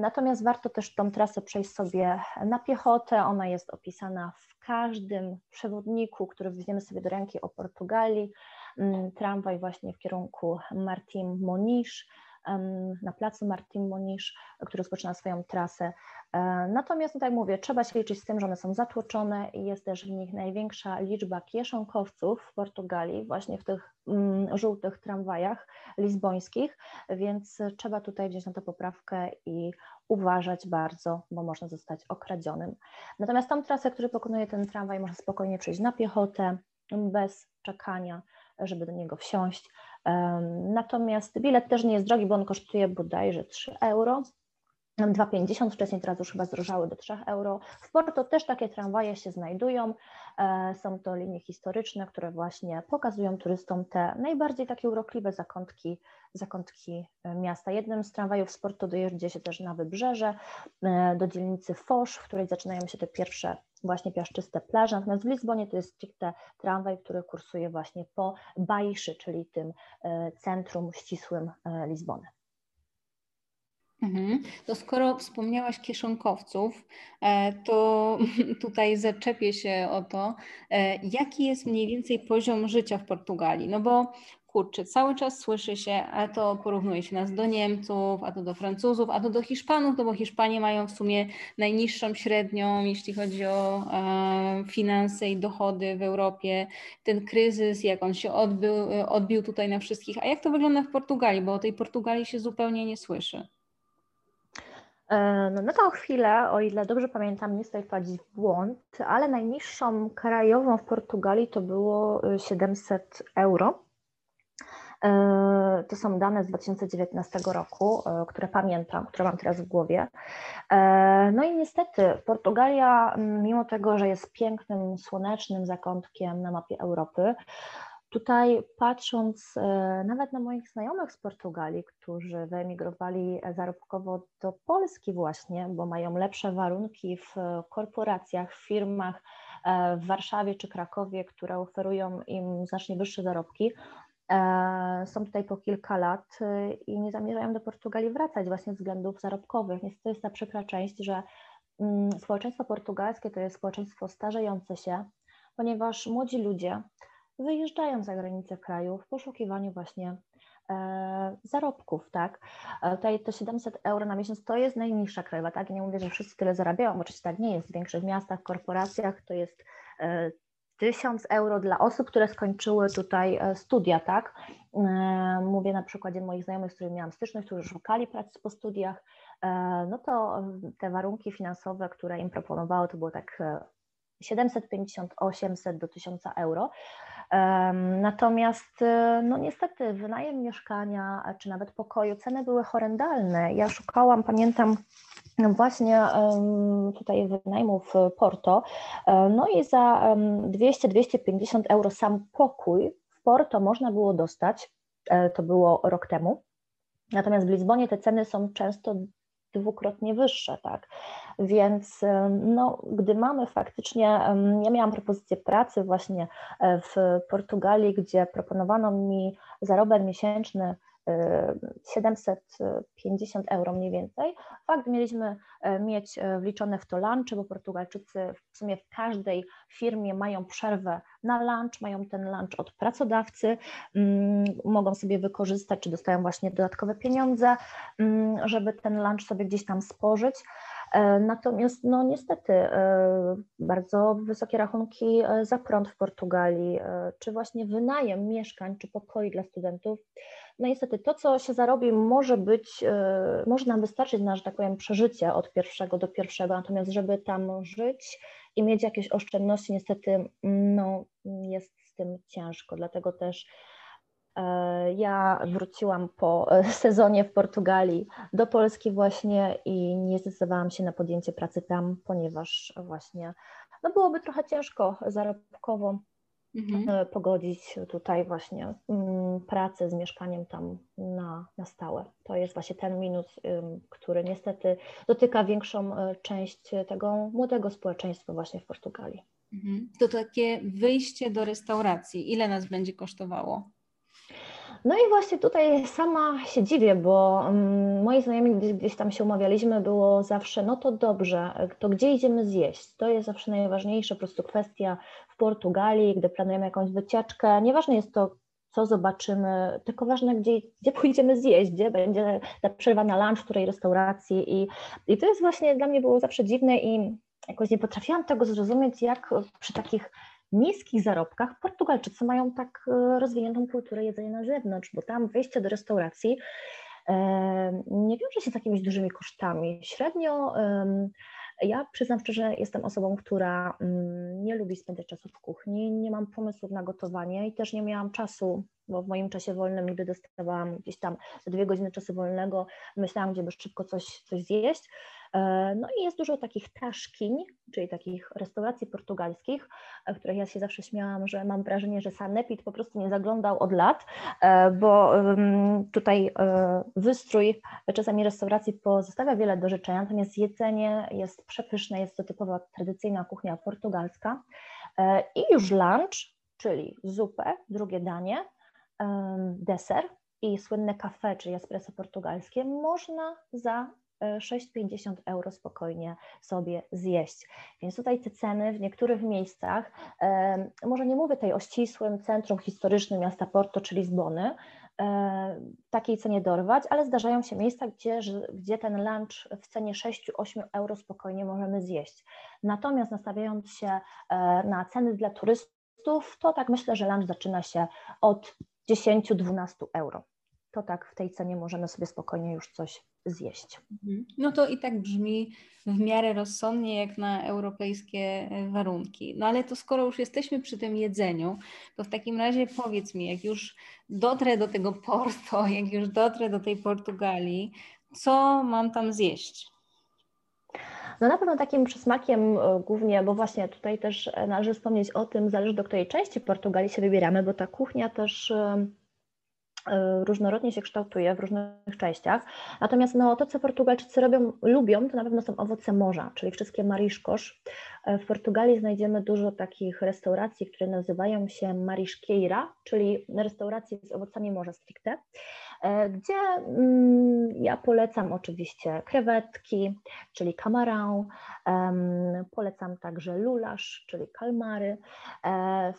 Natomiast warto też tą trasę przejść sobie na piechotę. Ona jest opisana w każdym przewodniku, który weźmiemy sobie do ręki o Portugalii. Tramwaj właśnie w kierunku Martim Moniz na placu Martin Moniz, który rozpoczyna swoją trasę. E, natomiast, no tak jak mówię, trzeba się liczyć z tym, że one są zatłoczone i jest też w nich największa liczba kieszonkowców w Portugalii, właśnie w tych mm, żółtych tramwajach lizbońskich, więc trzeba tutaj wziąć na to poprawkę i uważać bardzo, bo można zostać okradzionym. Natomiast tą trasę, którą pokonuje ten tramwaj, można spokojnie przejść na piechotę, bez czekania, żeby do niego wsiąść. Natomiast bilet też nie jest drogi, bo on kosztuje bodajże 3 euro. 2,50, wcześniej teraz już chyba zdrożały do 3 euro. W Porto też takie tramwaje się znajdują. E, są to linie historyczne, które właśnie pokazują turystom te najbardziej takie urokliwe zakątki, zakątki e, miasta. Jednym z tramwajów z Porto dojeżdża się też na wybrzeże, e, do dzielnicy Fosz, w której zaczynają się te pierwsze właśnie piaszczyste plaże, natomiast w Lizbonie to jest stricte tramwaj, który kursuje właśnie po Baiszy, czyli tym centrum ścisłym Lizbony. Mhm. To skoro wspomniałaś kieszonkowców, e, to tutaj zaczepię się o to, e, jaki jest mniej więcej poziom życia w Portugalii. No bo kurczę, cały czas słyszy się, a to porównuje się nas do Niemców, a to do Francuzów, a to do Hiszpanów, no bo Hiszpanie mają w sumie najniższą średnią, jeśli chodzi o e, finanse i dochody w Europie. Ten kryzys, jak on się odbył, odbił tutaj na wszystkich. A jak to wygląda w Portugalii? Bo o tej Portugalii się zupełnie nie słyszy. E, no na tą chwilę, o ile dobrze pamiętam, nie chcę wpadzić w błąd, ale najniższą krajową w Portugalii to było 700 y, euro. E, to są dane z 2019 roku, e, które pamiętam, które mam teraz w głowie. No i niestety Portugalia, mimo tego, że jest pięknym, słonecznym zakątkiem na mapie Europy, Tutaj patrząc e, nawet na moich znajomych z Portugalii, którzy wyemigrowali zarobkowo do Polski właśnie, bo mają lepsze warunki w korporacjach, w firmach e, w Warszawie czy Krakowie, które oferują im znacznie wyższe zarobki, e, są tutaj po kilka lat i nie zamierzają do Portugalii wracać właśnie z względów zarobkowych. To jest ta przykra część, że mm, społeczeństwo portugalskie to jest społeczeństwo starzejące się, ponieważ młodzi ludzie wyjeżdżają za granicę kraju w poszukiwaniu właśnie e, zarobków, tak? E, tutaj to 700 euro na miesiąc to jest najniższa krajowa, tak? nie mówię, że wszyscy tyle zarabiają, bo oczywiście tak nie jest. W większych miastach, korporacjach to jest 1000 e, euro dla osób, które skończyły tutaj studia, tak? Mówię na przykładzie moich znajomych, z którymi miałam styczność, którzy szukali pracy po studiach, no to te warunki finansowe, które im proponowały, to było tak 750, 800 do 1000 euro. Natomiast y, no niestety wynajem mieszkania czy nawet pokoju, ceny były horrendalne. Ja szukałam, pamiętam właśnie tutaj wynajmu w Porto, e, no i za 200-250 euro sam pokój w Porto można było dostać, e, to było rok temu. Natomiast w Lizbonie te ceny są często dwukrotnie wyższe, tak. Więc no, gdy mamy faktycznie, ja miałam propozycję pracy właśnie e, w Portugalii, gdzie proponowano mi zarobek miesięczny 750 euro mniej więcej. Fakt, mieliśmy e, mieć e, wliczone w to lunchy, bo Portugalczycy w sumie w każdej firmie mają przerwę na lunch, mają ten lunch od pracodawcy, mm, mogą sobie wykorzystać, czy dostają właśnie dodatkowe pieniądze, mm, żeby ten lunch sobie gdzieś tam spożyć. E, natomiast no niestety bardzo wysokie rachunki za prąd w Portugalii, czy właśnie wynajem mieszkań, czy pokoi dla studentów no niestety to, co się zarobi, może być, e, może nam wystarczyć na, że tak powiem, przeżycie od pierwszego do pierwszego, natomiast żeby tam żyć i mieć jakieś oszczędności, niestety no, jest z tym ciężko, dlatego też e, ja wróciłam po e, sezonie w Portugalii do Polski właśnie i nie zdecydowałam się na podjęcie pracy tam, ponieważ właśnie no byłoby trochę ciężko zarobkowo mhm. E, pogodzić tutaj właśnie mm, pracę z mieszkaniem tam na, na stałe. To jest właśnie ten minus, który niestety dotyka większą e, część tego młodego społeczeństwa właśnie w Portugalii. Mhm. To takie wyjście do restauracji, ile nas będzie kosztowało? No i właśnie tutaj sama się dziwię, bo um, moi znajomi gdzieś, gdzieś tam się umawialiśmy, było zawsze, no to dobrze, to gdzie idziemy zjeść? To jest zawsze najważniejsza po prostu kwestia w Portugalii, gdy planujemy jakąś wycieczkę. Nieważne jest to, co zobaczymy, tylko ważne, gdzie, gdzie pójdziemy zjeść, gdzie będzie ta przerwa na lunch w której restauracji i, i to jest właśnie dla mnie było zawsze dziwne i jakoś nie potrafiłam tego zrozumieć, jak przy takich niskich zarobkach Portugalczycy mają tak e, rozwiniętą kulturę jedzenia na zewnątrz, bo tam wejście do restauracji e, nie wiąże się z jakimiś dużymi kosztami. Średnio ja przyznam szczerze, jestem osobą, która mm, nie lubi spędzać czasu w kuchni, nie mam pomysłów na gotowanie i też nie miałam czasu, bo w moim czasie wolnym, gdy dostawałam gdzieś tam dwie godziny czasu wolnego, myślałam, gdzie by szybko coś, coś zjeść. E, no i jest dużo takich taszkiń, czyli takich restauracji portugalskich, w których ja się zawsze śmiałam, że mam wrażenie, że Sanepid po prostu nie zaglądał od lat, e, bo tutaj e, wystrój czasami restauracji pozostawia wiele do życzenia, natomiast jedzenie jest przepyszne, jest to typowa tradycyjna kuchnia portugalska. I już lunch, czyli zupę, drugie danie, deser i słynne kafe, czyli espresso portugalskie, można za 6,50 euro spokojnie sobie zjeść. Więc tutaj te ceny w niektórych miejscach, może nie mówię tutaj o ścisłym centrum historycznym miasta Porto czy Lizbony, takiej cenie dorwać, ale zdarzają się miejsca, gdzie, gdzie ten lunch w cenie 6-8 euro spokojnie możemy zjeść. Natomiast nastawiając się e, na ceny dla turystów, to tak myślę, że lunch zaczyna się od 10-12 euro. To tak w tej cenie możemy sobie spokojnie już coś zjeść. Mhm. No to i tak brzmi w miarę rozsądnie, jak na europejskie e, warunki. No ale to skoro już jesteśmy przy tym jedzeniu, to w takim razie powiedz mi, jak już dotrę do tego Porto, jak już dotrę do tej Portugalii, co mam tam zjeść? No na pewno takim przysmakiem e, głównie, bo właśnie tutaj też e, należy wspomnieć o tym, zależy do której części Portugalii się wybieramy, bo ta kuchnia też różnorodnie się kształtuje w różnych częściach. Natomiast no, to, co Portugalczycy robią, lubią, to na pewno są owoce morza, czyli wszystkie mariszkosz. E, w Portugalii znajdziemy dużo takich restauracji, które nazywają się marisqueira, czyli restauracje z owocami morza stricte, e, gdzie mm, ja polecam oczywiście krewetki, czyli camarão, polecam także lulasz, czyli kalmary,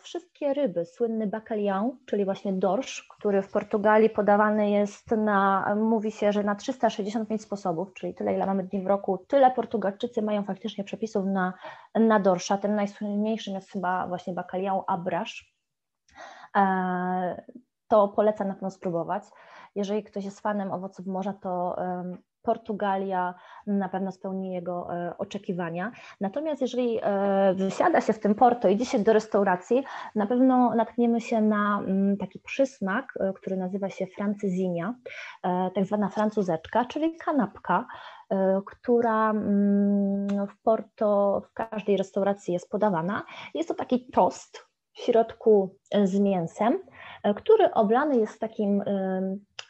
wszystkie ryby, słynny bacalhau, czyli właśnie dorsz, który w Portugalii podawany jest na, mówi się, że na 365 sposobów, czyli tyle, ile mamy dni w roku, tyle Portugalczycy mają faktycznie przepisów na, na dorsza. Ten najsłynniejszym jest chyba właśnie bacalhau abrasz. To polecam na pewno spróbować. Jeżeli ktoś jest fanem owoców morza, to Portugalia na pewno spełni jego e, oczekiwania. Natomiast jeżeli e, wysiada się w tym Porto, idzie się do restauracji, na pewno natkniemy się na mm, taki przysmak, e, który nazywa się francyzinia, tak zwana francuzeczka, czyli kanapka, która mm, w Porto w każdej restauracji jest podawana. Jest to taki tost w środku z mięsem, który oblany jest takim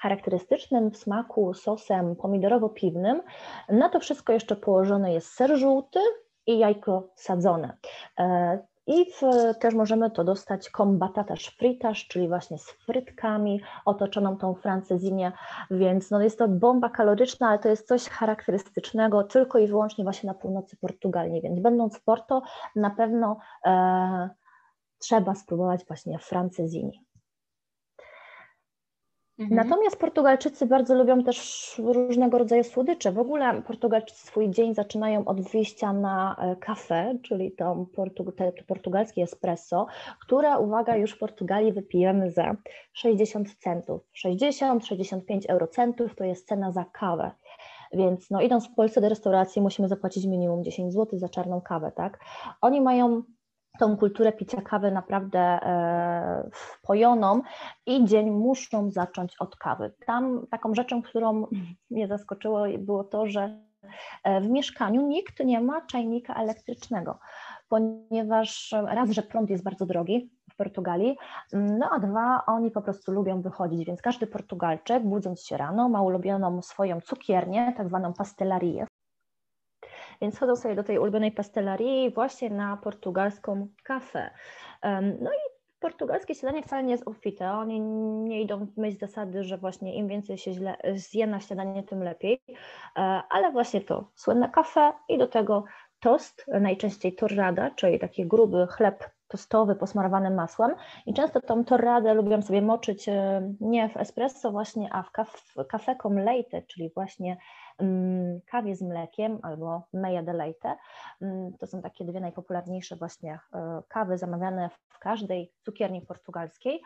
charakterystycznym w smaku sosem pomidorowo-piwnym. Na to wszystko jeszcze położony jest ser żółty i jajko sadzone. E, I w, też możemy to dostać com batatas fritas, czyli właśnie z frytkami, otoczoną tą francezinie, więc no jest to bomba kaloryczna, ale to jest coś charakterystycznego tylko i wyłącznie właśnie na północy Portugalii, więc będąc w Porto na pewno e, trzeba spróbować właśnie francezini. Mhm. Natomiast Portugalczycy bardzo lubią też różnego rodzaju słodycze. W ogóle Portugalczycy swój dzień zaczynają od wyjścia na e, kawę, czyli to, portu, te, to portugalskie espresso, które, uwaga, już w Portugalii wypijemy za 60 centów. 60-65 eurocentów to jest cena za kawę. Więc no, idąc w Polsce do restauracji musimy zapłacić minimum 10 zł za czarną kawę, tak? Oni mają tą kulturę picia kawy naprawdę e, wpojoną i dzień muszą zacząć od kawy. Tam taką rzeczą, którą mnie zaskoczyło było to, że e, w mieszkaniu nikt nie ma czajnika elektrycznego, ponieważ raz, że prąd jest bardzo drogi w Portugalii, no a dwa, oni po prostu lubią wychodzić, więc każdy Portugalczyk budząc się rano ma ulubioną swoją cukiernię, tak zwaną pastelarię, więc chodzą sobie do tej ulubionej pastelarii właśnie na portugalską kawę. No i portugalskie śniadanie wcale nie jest obfite. Oni nie idą w myśl zasady, że właśnie im więcej się źle, zje na śniadanie, tym lepiej. E, ale właśnie to słynne kafe i do tego tost, najczęściej torrada, czyli taki gruby chleb tostowy posmarowany masłem i często tą torradę lubią sobie moczyć e, nie w espresso właśnie, a w kafe com leite, czyli właśnie kawie z mlekiem albo meja de leite. Mm, to są takie dwie najpopularniejsze właśnie e, kawy zamawiane w każdej cukierni portugalskiej.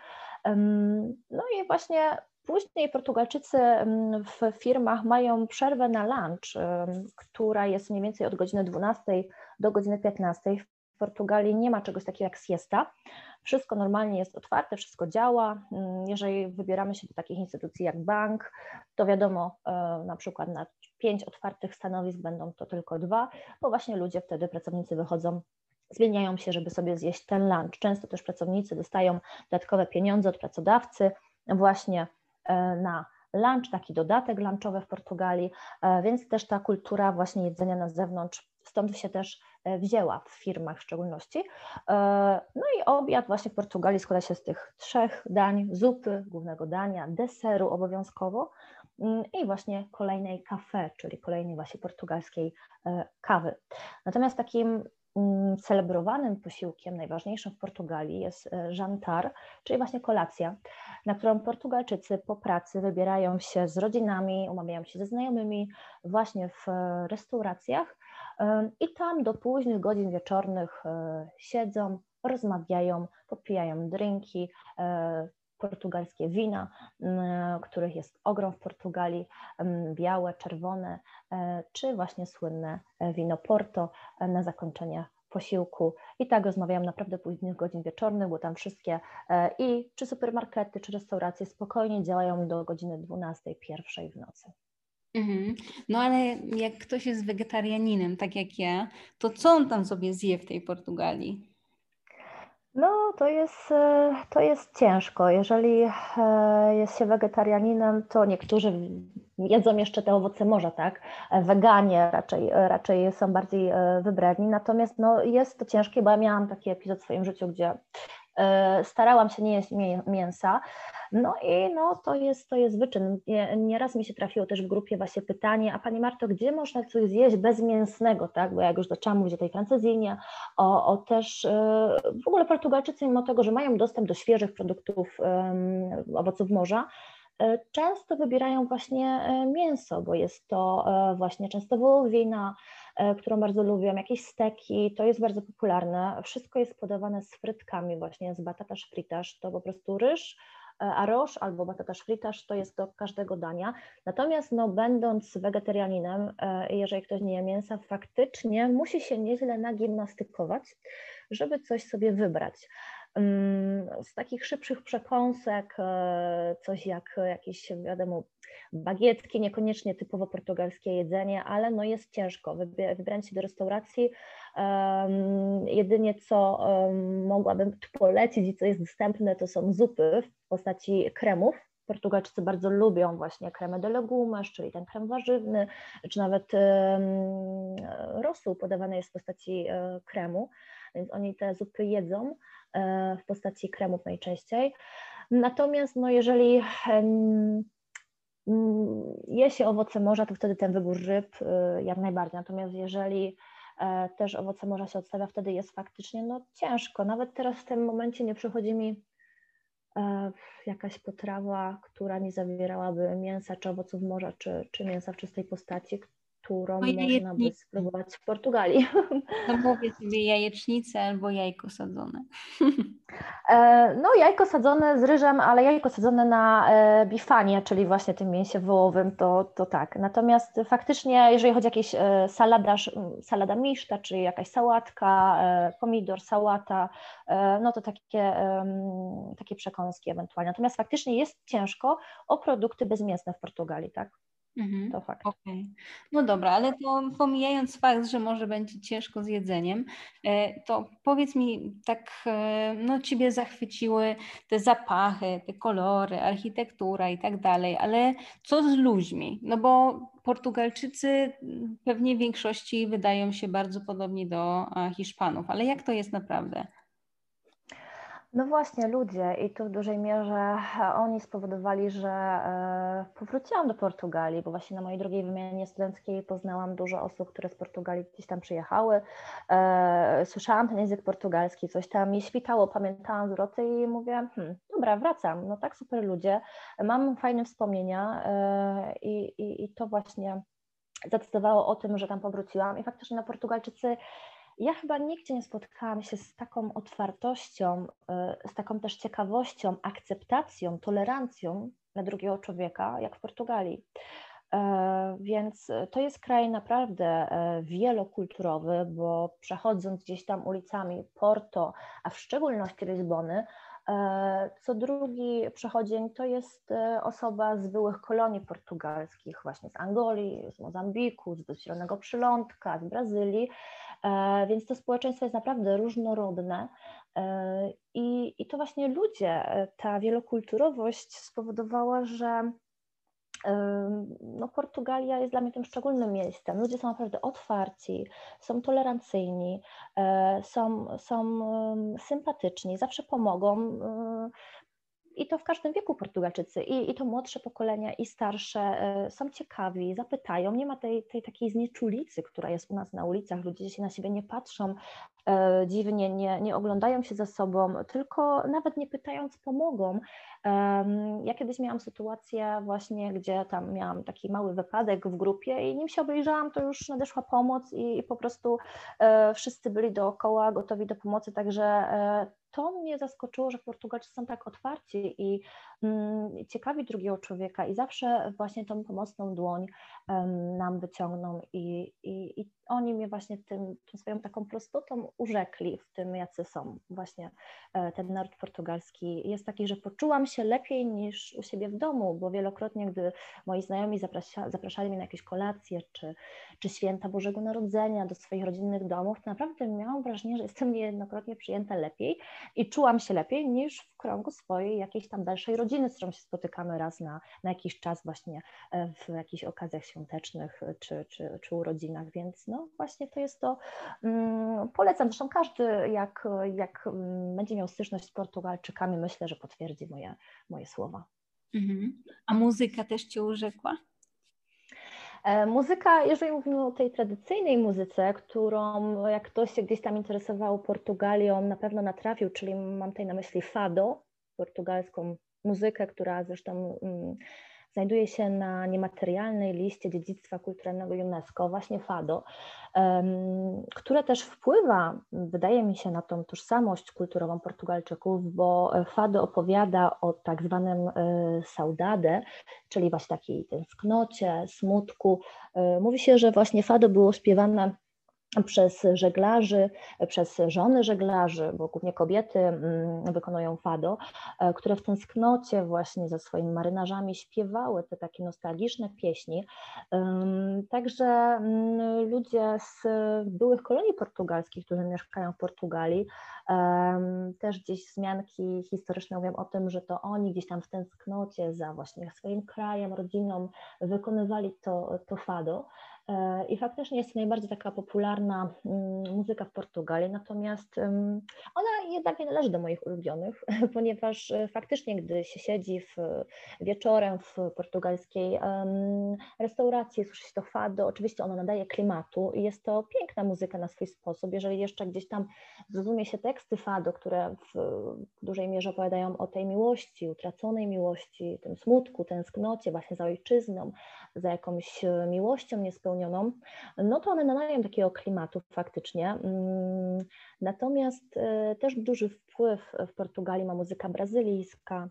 No i właśnie Później Portugalczycy mm, w firmach mają przerwę na lunch, która jest mniej więcej od godziny 12 do godziny 15. W Portugalii nie ma czegoś takiego jak siesta. Wszystko normalnie jest otwarte, wszystko działa. Mm, jeżeli wybieramy się do takich instytucji jak bank, to wiadomo, e, na przykład na pięć otwartych stanowisk będą to tylko dwa, bo właśnie ludzie wtedy, pracownicy wychodzą zmieniają się, żeby sobie zjeść ten lunch. Często też pracownicy dostają dodatkowe pieniądze od pracodawcy właśnie e, na lunch, taki dodatek lunchowy w Portugalii, e, więc też ta kultura właśnie jedzenia na zewnątrz stąd się też wzięła w firmach w szczególności. No i obiad właśnie w Portugalii składa się z tych trzech dań, zupy, głównego dania, deseru obowiązkowo Mm, i właśnie kolejnej kafe, czyli kolejnej właśnie portugalskiej e, kawy. Natomiast takim mm, celebrowanym posiłkiem, najważniejszym w Portugalii jest e, jantar, czyli właśnie kolacja, na którą Portugalczycy po pracy wybierają się z rodzinami, umawiają się ze znajomymi właśnie w e, restauracjach i tam do późnych godzin wieczornych siedzą, rozmawiają, popijają drinki, portugalskie wina, których jest ogrom w Portugalii, białe, czerwone, e, czy właśnie słynne e, wino Porto e, na zakończenie posiłku. I tak rozmawiałam naprawdę późnych godzin wieczornych, bo tam wszystkie i czy supermarkety, czy restauracje spokojnie działają do godziny 12, pierwszej w nocy. Mhm. No ale jak ktoś jest wegetarianinem, tak jak ja, to co on tam sobie zje w tej Portugalii? No, to jest, e, to jest ciężko. Jeżeli e, jest się wegetarianinem, to niektórzy jedzą jeszcze te owoce morza, tak? E, weganie raczej, raczej są bardziej wybredni, natomiast no, jest to ciężkie, bo ja miałam taki epizod w swoim życiu, gdzie starałam się nie jeść mięsa, no i no, to, jest, to jest wyczyn. Nieraz mi się trafiło też w grupie właśnie pytanie, a Pani Marto, gdzie można coś zjeść bezmięsnego, tak? Bo jak już zaczęłam mówić o tej francezinie, o, o też e, w ogóle Portugalczycy, mimo tego, że mają dostęp do świeżych produktów owoców morza, e, często wybierają właśnie e, mięso, bo jest to właśnie często wołowina, którą bardzo lubią, jakieś steki, to jest bardzo popularne. Wszystko jest podawane z frytkami właśnie, z batatas fritas, to po prostu ryż, E, arroz albo batatas fritas to jest do każdego dania. Natomiast no, będąc wegetarianinem, e, jeżeli ktoś nie je mięsa, faktycznie musi się nieźle nagimnastykować, żeby coś sobie wybrać. Mm, z takich szybszych przekąsek, e, coś jak jakieś, wiadomo, bagietki, niekoniecznie typowo portugalskie jedzenie, ale no jest ciężko. Wybrać się do restauracji, jedynie co mogłabym polecić i co jest dostępne, to są zupy w postaci kremów, Portugalczycy bardzo lubią właśnie creme de legumes, czyli ten krem warzywny, czy nawet rosół podawany jest w postaci kremu, więc oni te zupy jedzą w postaci kremów najczęściej. Natomiast no, jeżeli je się owoce morza, to wtedy ten wybór ryb jak najbardziej. Natomiast jeżeli E, też owoce morza się odstawia, wtedy jest faktycznie no, ciężko. Nawet teraz w tym momencie nie przychodzi mi e, jakaś potrawa, która nie zawierałaby mięsa czy owoców morza, czy, czy mięsa w czystej postaci, którą można by spróbować w Portugalii. No mówię sobie jajecznicę albo jajko sadzone. E, no jajko sadzone z ryżem, ale jajko sadzone na e, bifanie, czyli właśnie tym mięsie wołowym, to, to tak. Natomiast faktycznie, jeżeli chodzi o jakieś e, salada, salada miszta, czyli jakaś sałatka, pomidor, sałata, no to takie, takie przekąski ewentualnie. Natomiast faktycznie jest ciężko o produkty bezmięsne w Portugalii, tak? Mhm. To fakt. Okay. No dobra, ale to pomijając fakt, że może będzie ciężko z jedzeniem, e, to powiedz mi, tak, e, no Ciebie zachwyciły te zapachy, te kolory, architektura i tak dalej, ale co z ludźmi? No bo Portugalczycy pewnie w większości wydają się bardzo podobni do Hiszpanów, ale jak to jest naprawdę? No właśnie, ludzie i tu w dużej mierze oni spowodowali, że e, powróciłam do Portugalii, bo właśnie na mojej drugiej wymianie studenckiej poznałam dużo osób, które z Portugalii gdzieś tam przyjechały. E, słyszałam ten język portugalski, coś tam mi świtało, pamiętałam zwroty i mówię, hmm, dobra, wracam, no tak super ludzie, mam fajne wspomnienia e, i, i, i to właśnie zadecydowało o tym, że tam powróciłam. I faktycznie na Portugalczycy ja chyba nigdzie nie spotkałam się z taką otwartością, y, z taką też ciekawością, akceptacją, tolerancją dla drugiego człowieka, jak w Portugalii. E, więc to jest kraj naprawdę e, wielokulturowy, bo przechodząc gdzieś tam ulicami Porto, a w szczególności Lizbony, co drugi przechodzień to jest osoba z byłych kolonii portugalskich, właśnie z Angolii, z Mozambiku, z Zielonego Przylądka, z Brazylii. E, więc to społeczeństwo jest naprawdę różnorodne e, i, i to właśnie ludzie, e, ta wielokulturowość spowodowała, że no, Portugalia jest dla mnie tym szczególnym miejscem. Ludzie są naprawdę otwarci, są tolerancyjni, są, są sympatyczni, zawsze pomogą. I to w każdym wieku Portugalczycy, i, i to młodsze pokolenia, i starsze e, są ciekawi, zapytają. Nie ma tej, tej takiej znieczulicy, która jest u nas na ulicach. Ludzie się na siebie nie patrzą e, dziwnie, nie, nie oglądają się za sobą, tylko nawet nie pytając, pomogą. Ja kiedyś miałam sytuację właśnie, gdzie tam miałam taki mały wypadek w grupie i nim się obejrzałam, to już nadeszła pomoc i, po prostu e, wszyscy byli dookoła gotowi do pomocy, także to mnie zaskoczyło, że Portugalczycy są tak otwarci i ciekawi drugiego człowieka i zawsze właśnie tą pomocną dłoń nam wyciągną i, i, i oni mnie właśnie tym, tą swoją taką prostotą urzekli w tym, jacy są. Właśnie e, ten naród portugalski jest taki, że poczułam się lepiej niż u siebie w domu, bo wielokrotnie, gdy moi znajomi zaprasza, zapraszali mnie na jakieś kolacje czy, czy święta Bożego Narodzenia do swoich rodzinnych domów, to naprawdę miałam wrażenie, że jestem niejednokrotnie przyjęta lepiej i czułam się lepiej niż w kręgu swojej jakiejś tam dalszej rodziny, z którą się spotykamy raz na, na jakiś czas właśnie e, w jakichś okazjach świątecznych czy, czy, czy urodzinach, więc no właśnie to jest to, um, polecam, zresztą każdy jak, jak mm, będzie miał styczność z Portugalczykami, myślę, że potwierdzi moje, moje słowa. Mhm. A muzyka też Cię urzekła? E, muzyka, jeżeli mówimy o tej tradycyjnej muzyce, którą jak ktoś się gdzieś tam interesował Portugalią, na pewno natrafił, czyli mam tutaj na myśli fado, portugalską muzykę, która zresztą mm, znajduje się na niematerialnej liście dziedzictwa kulturalnego UNESCO, właśnie fado, które też wpływa, wydaje mi się, na tą tożsamość kulturową Portugalczyków, bo fado opowiada o tak zwanym e, saudade, czyli właśnie takiej tęsknocie, smutku. E, mówi się, że właśnie fado było śpiewane przez żeglarzy, przez żony żeglarzy, bo głównie kobiety mm, wykonują fado, e, które w tęsknocie właśnie ze swoimi marynarzami śpiewały te takie nostalgiczne pieśni. Także mm, ludzie z byłych kolonii portugalskich, którzy mieszkają w Portugalii, też gdzieś wzmianki historyczne mówią o tym, że to oni gdzieś tam w tęsknocie za właśnie swoim krajem, rodziną wykonywali to, to fado. I faktycznie jest to najbardziej taka popularna mm, muzyka w Portugalii, natomiast ona jednak nie należy do moich ulubionych, ponieważ e, faktycznie, gdy się siedzi w, wieczorem w portugalskiej restauracji, słyszy się to fado, oczywiście ona nadaje klimatu i jest to piękna muzyka na swój sposób. Jeżeli jeszcze gdzieś tam zrozumie się teksty fado, które w dużej mierze opowiadają o tej miłości, utraconej miłości, tym smutku, tęsknocie właśnie za ojczyzną, za jakąś e, miłością niespełnioną, no to one nadają takiego klimatu faktycznie. Mm, natomiast e, też duży wpływ w Portugalii ma muzyka brazylijska,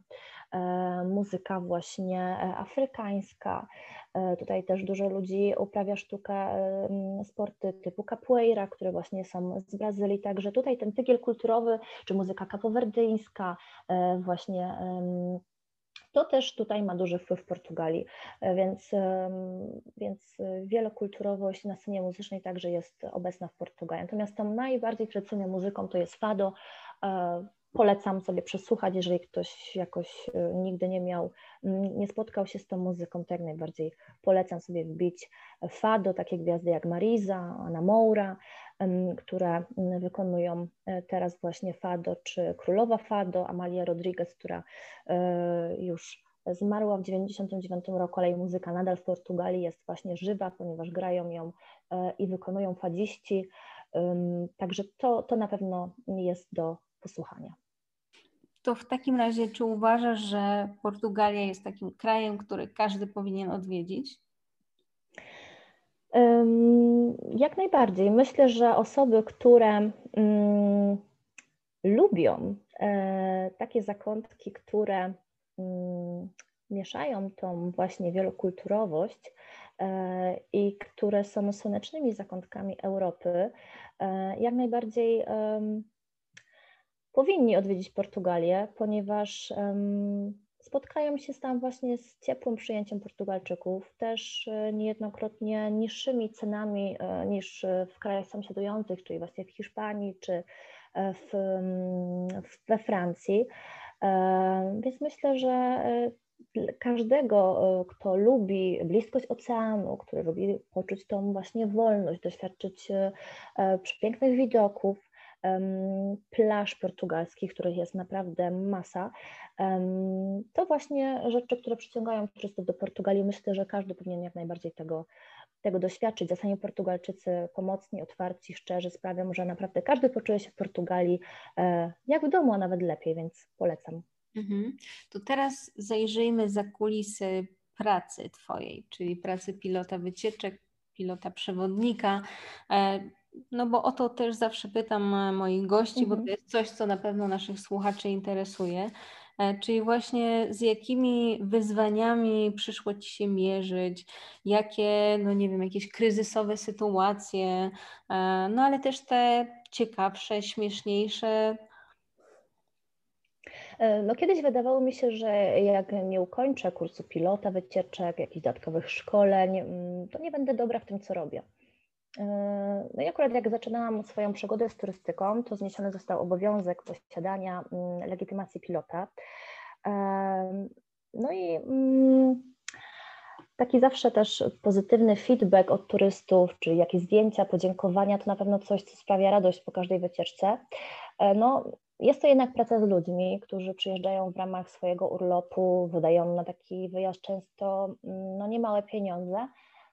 e, muzyka właśnie afrykańska. Tutaj też dużo ludzi uprawia sztukę, sporty typu capoeira, które właśnie są z Brazylii, także tutaj ten tygiel kulturowy, czy muzyka kapowerdyjska, właśnie to też tutaj ma duży wpływ w Portugalii, e, więc, więc wielokulturowość na scenie muzycznej także jest obecna w Portugalii. Natomiast tą najbardziej tradycyjną muzyką to jest fado. E, polecam sobie przesłuchać, jeżeli ktoś jakoś e, nigdy nie miał, nie spotkał się z tą muzyką, to jak najbardziej polecam sobie wbić fado, takie gwiazdy jak Marisa, Ana Moura, które wykonują e, teraz właśnie Fado, czy królowa Fado, Amalia Rodriguez, która e, już zmarła w 1999 roku, ale jej muzyka nadal w Portugalii jest właśnie żywa, ponieważ grają ją e, i wykonują fadziści, także to, to na pewno jest do posłuchania. To w takim razie, czy uważasz, że Portugalia jest takim krajem, który każdy powinien odwiedzić? Jak najbardziej. Myślę, że osoby, które mm, lubią e, takie zakątki, które mm, mieszają tą właśnie wielokulturowość e, i które są słonecznymi zakątkami Europy, e, jak najbardziej powinni odwiedzić Portugalię, ponieważ spotkają się tam właśnie z ciepłym przyjęciem Portugalczyków, też e, niejednokrotnie niższymi cenami e, niż w krajach sąsiadujących, czyli właśnie w Hiszpanii czy e, w, we Francji. Więc myślę, że każdego, kto lubi bliskość oceanu, który lubi poczuć tą właśnie wolność, doświadczyć pięknych widoków, plaż portugalskich, których jest naprawdę masa. To właśnie rzeczy, które przyciągają turystów do Portugalii. Myślę, że każdy powinien jak najbardziej tego, tego doświadczyć. Za sami Portugalczycy pomocni, otwarci, szczerzy sprawią, że naprawdę każdy poczuje się w Portugalii e, jak w domu, a nawet lepiej, więc polecam. Mhm. To teraz zajrzyjmy za kulisy pracy Twojej, czyli pracy pilota wycieczek, pilota przewodnika. No bo o to też zawsze pytam e, moich gości, mhm. bo to mhm. jest coś, co na pewno naszych słuchaczy interesuje. E, czyli właśnie z jakimi wyzwaniami przyszło Ci się mierzyć, jakie, no nie wiem, jakieś kryzysowe sytuacje, e, no ale też te ciekawsze, śmieszniejsze. No kiedyś wydawało mi się, że jak nie ukończę kursu pilota, wycieczek, jakichś dodatkowych szkoleń, mm, to nie będę dobra w tym, co robię. No i akurat jak zaczynałam swoją przygodę z turystyką, to zniesiony został obowiązek posiadania mm, legitymacji pilota. No i mm, taki zawsze też pozytywny feedback od turystów, czy jakieś zdjęcia, podziękowania, to na pewno coś, co sprawia radość po każdej wycieczce. E, no, jest to jednak praca z ludźmi, którzy przyjeżdżają w ramach swojego urlopu, wydają na taki wyjazd często mm, no, niemałe pieniądze,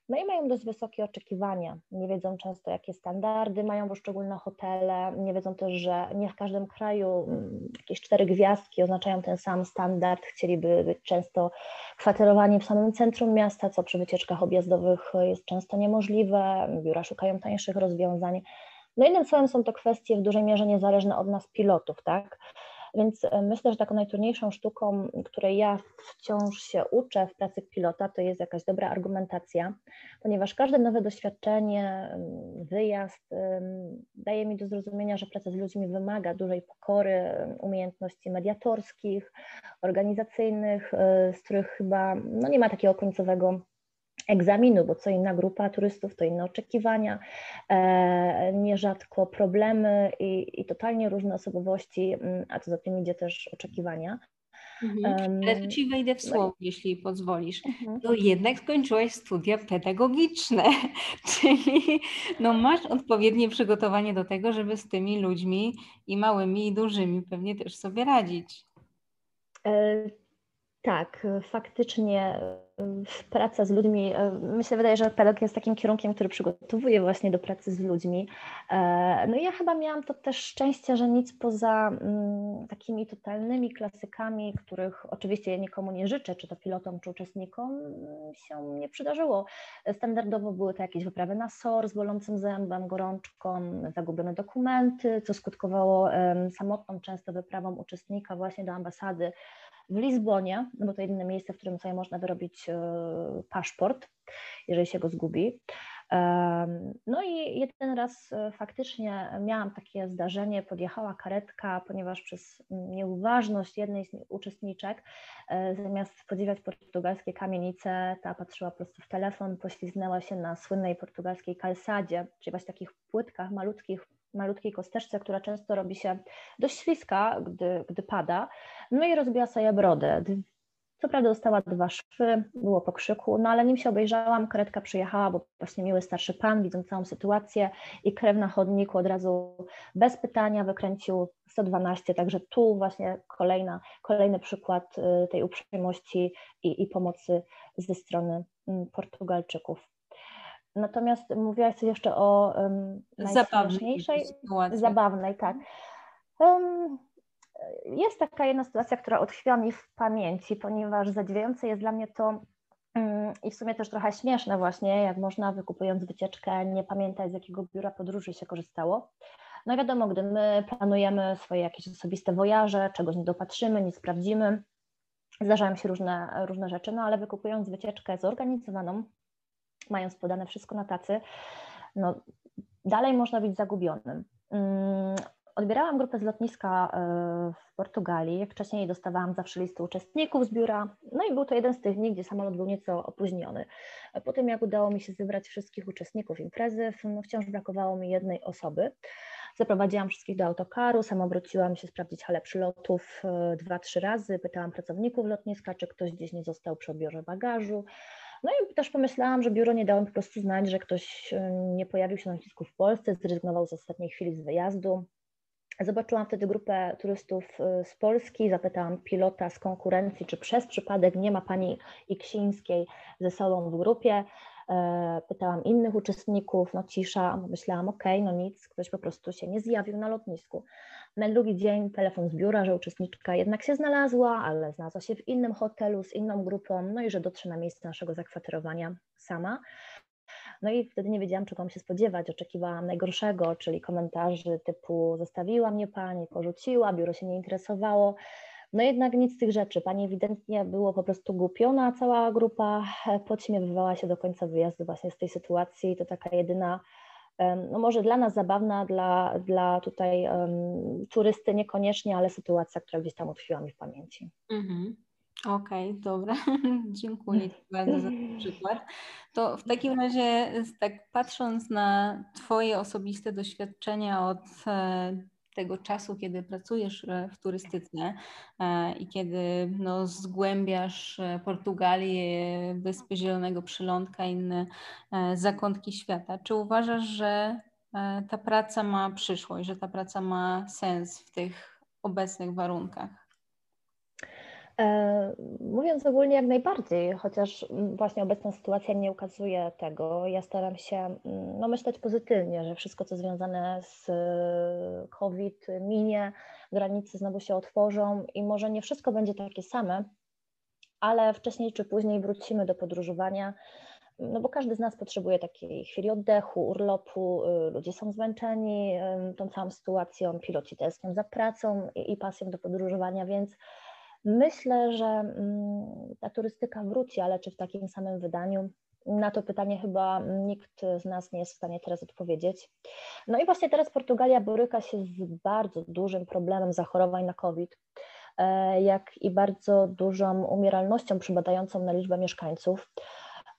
no i mają dość wysokie oczekiwania. Nie wiedzą często, jakie standardy mają poszczególne hotele, nie wiedzą też, że nie w każdym kraju mm, jakieś cztery gwiazdki oznaczają ten sam standard. Chcieliby być często kwaterowani w samym centrum miasta, co przy wycieczkach objazdowych jest często niemożliwe. Biura szukają tańszych rozwiązań. No innym słowem są to kwestie w dużej mierze niezależne od nas pilotów, tak? Więc e, myślę, że taką najtrudniejszą sztuką, której ja wciąż się uczę w pracy pilota, to jest jakaś dobra argumentacja, ponieważ każde nowe doświadczenie, wyjazd daje mi do zrozumienia, że praca z ludźmi wymaga dużej pokory, umiejętności mediatorskich, organizacyjnych, e, z których chyba no nie ma takiego końcowego egzaminu, bo co inna grupa turystów, to inne oczekiwania, e, nierzadko problemy i, i totalnie różne osobowości, mm, a co za tym idzie też oczekiwania. Mhm. Ale tu Ci wejdę w no słowo, no. jeśli pozwolisz. Mhm. No jednak skończyłaś studia pedagogiczne, czyli no masz odpowiednie przygotowanie do tego, żeby z tymi ludźmi i małymi i dużymi pewnie też sobie radzić. E, tak, faktycznie praca z ludźmi, e, myślę, wydaje, że pedagog jest takim kierunkiem, który przygotowuje właśnie do pracy z ludźmi. E, no i ja chyba miałam to też szczęście, że nic poza mm, takimi totalnymi klasykami, których oczywiście ja nikomu nie życzę, czy to pilotom, czy uczestnikom, się nie przydarzyło. Standardowo były to jakieś wyprawy na SOR z bolącym zębem, gorączką, zagubione dokumenty, co skutkowało samotną często wyprawą uczestnika właśnie do ambasady w Lizbonie, no bo to jedyne miejsce, w którym sobie można wyrobić paszport, jeżeli się go zgubi. No i jeden raz e, faktycznie miałam takie zdarzenie, podjechała karetka, ponieważ przez nieuważność jednej z uczestniczek, e, zamiast podziwiać portugalskie kamienice, ta patrzyła po prostu w telefon, pośliznęła się na słynnej portugalskiej kalsadzie, czyli właśnie takich płytkach malutkich malutkiej kosteczce, która często robi się dość śliska, gdy, gdy pada, no i rozbiła sobie brodę. Co prawda dostała dwa szwy, było po krzyku, no ale nim się obejrzałam, karetka przyjechała, bo właśnie miły starszy pan, widząc całą sytuację i krew na chodniku od razu bez pytania wykręcił 112, także tu właśnie kolejna, kolejny przykład y, tej uprzejmości i, i pomocy ze strony mm, Portugalczyków. Natomiast mówiłaś coś jeszcze o um, najśmieszniejszej, zabawnej, tak. Um, jest taka jedna sytuacja, która utkwiła mi w pamięci, ponieważ zadziwiające jest dla mnie to um, i w sumie też trochę śmieszne właśnie, jak można wykupując wycieczkę nie pamiętać z jakiego biura podróży się korzystało. No wiadomo, gdy my planujemy swoje jakieś osobiste wojaże, czegoś nie dopatrzymy, nie sprawdzimy, zdarzają się różne, różne rzeczy, no ale wykupując wycieczkę zorganizowaną, mając podane wszystko na tacy, no, dalej można być zagubionym. Odbierałam grupę z lotniska e, w Portugalii. Wcześniej dostawałam zawsze listy uczestników z biura. No i był to jeden z tych dni, gdzie samolot był nieco opóźniony. Po tym, jak udało mi się zebrać wszystkich uczestników imprezy, no wciąż brakowało mi jednej osoby. Zaprowadziłam wszystkich do autokaru, sama wróciłam się sprawdzić halę przylotów e, dwa, trzy razy. Pytałam pracowników lotniska, czy ktoś gdzieś nie został przy odbiorze bagażu. No i też pomyślałam, że biuro nie dało mi po prostu znać, że ktoś e, nie pojawił się na lotnisku w Polsce, zrezygnował z ostatniej chwili z wyjazdu. Zobaczyłam wtedy grupę turystów e, z Polski, zapytałam pilota z konkurencji, czy przez przypadek nie ma pani Iksińskiej ze sobą w grupie. E, pytałam innych uczestników, no cisza, myślałam, okay, no nic, ktoś po prostu się nie zjawił na lotnisku. Na drugi dzień telefon z biura, że uczestniczka jednak się znalazła, ale znalazła się w innym hotelu z inną grupą, no i że dotrze na miejsce naszego zakwaterowania sama. No i wtedy nie wiedziałam, czego mam się spodziewać. Oczekiwałam najgorszego, czyli komentarzy typu zostawiła mnie pani, porzuciła, biuro się nie interesowało. No jednak nic z tych rzeczy. Pani ewidentnie było po prostu głupiona, cała grupa podśmiewywała się do końca wyjazdu właśnie z tej sytuacji. To taka jedyna no może dla nas zabawna, dla, dla tutaj um, turysty niekoniecznie, ale sytuacja, która gdzieś tam utkwiła mi w pamięci. Mhm. Okej, okay, dobra. Dziękuję Ci bardzo za ten przykład. To w takim razie, tak patrząc na Twoje osobiste doświadczenia od e, tego czasu, kiedy pracujesz e, w turystyce e, i kiedy no, zgłębiasz Portugalię, Wyspy Zielonego Przylądka, inne zakątki świata, czy uważasz, że ta praca ma przyszłość, że ta praca ma sens w tych obecnych warunkach? E, mówiąc ogólnie, jak najbardziej, chociaż właśnie obecna sytuacja nie ukazuje tego. Ja staram się no, myśleć pozytywnie, że wszystko, co związane z e, COVID, minie, granice znowu się otworzą i może nie wszystko będzie takie same, ale wcześniej czy później wrócimy do podróżowania. no bo każdy z nas potrzebuje takiej chwili oddechu, urlopu, y, ludzie są zmęczeni tą całą sytuacją, piloci tęsknią za pracą i, i pasją do podróżowania, więc myślę, że mm, ta turystyka wróci, ale czy w takim samym wydaniu? Na to pytanie chyba nikt z nas nie jest w stanie teraz odpowiedzieć. No i właśnie teraz Portugalia boryka się z bardzo dużym problemem zachorowań na COVID, e, jak i bardzo dużą umieralnością przypadającą na liczbę mieszkańców.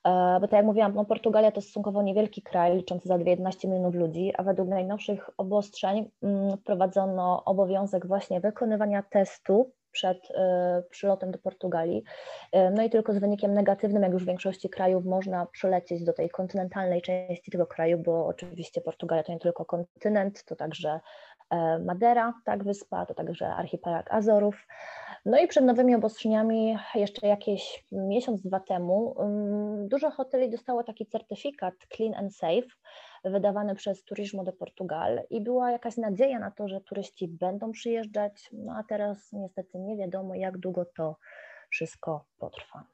E, bo tak jak mówiłam, no Portugalia to stosunkowo niewielki kraj, liczący zaledwie 11 milionów ludzi, a według najnowszych obostrzeń mm, wprowadzono obowiązek właśnie wykonywania testu przed e, przylotem do Portugalii. E, no i tylko z wynikiem negatywnym, jak już w większości krajów, można przylecieć do tej kontynentalnej części tego kraju, bo oczywiście Portugalia to nie tylko kontynent, to także Madera, tak, wyspa, to także archipelag Azorów. No i przed nowymi obostrzeniami, jeszcze jakieś miesiąc, dwa temu, dużo hoteli dostało taki certyfikat Clean and Safe, wydawany przez Turismo de Portugal i była jakaś nadzieja na to, że turyści będą przyjeżdżać, no a teraz niestety nie wiadomo, jak długo to wszystko potrwa.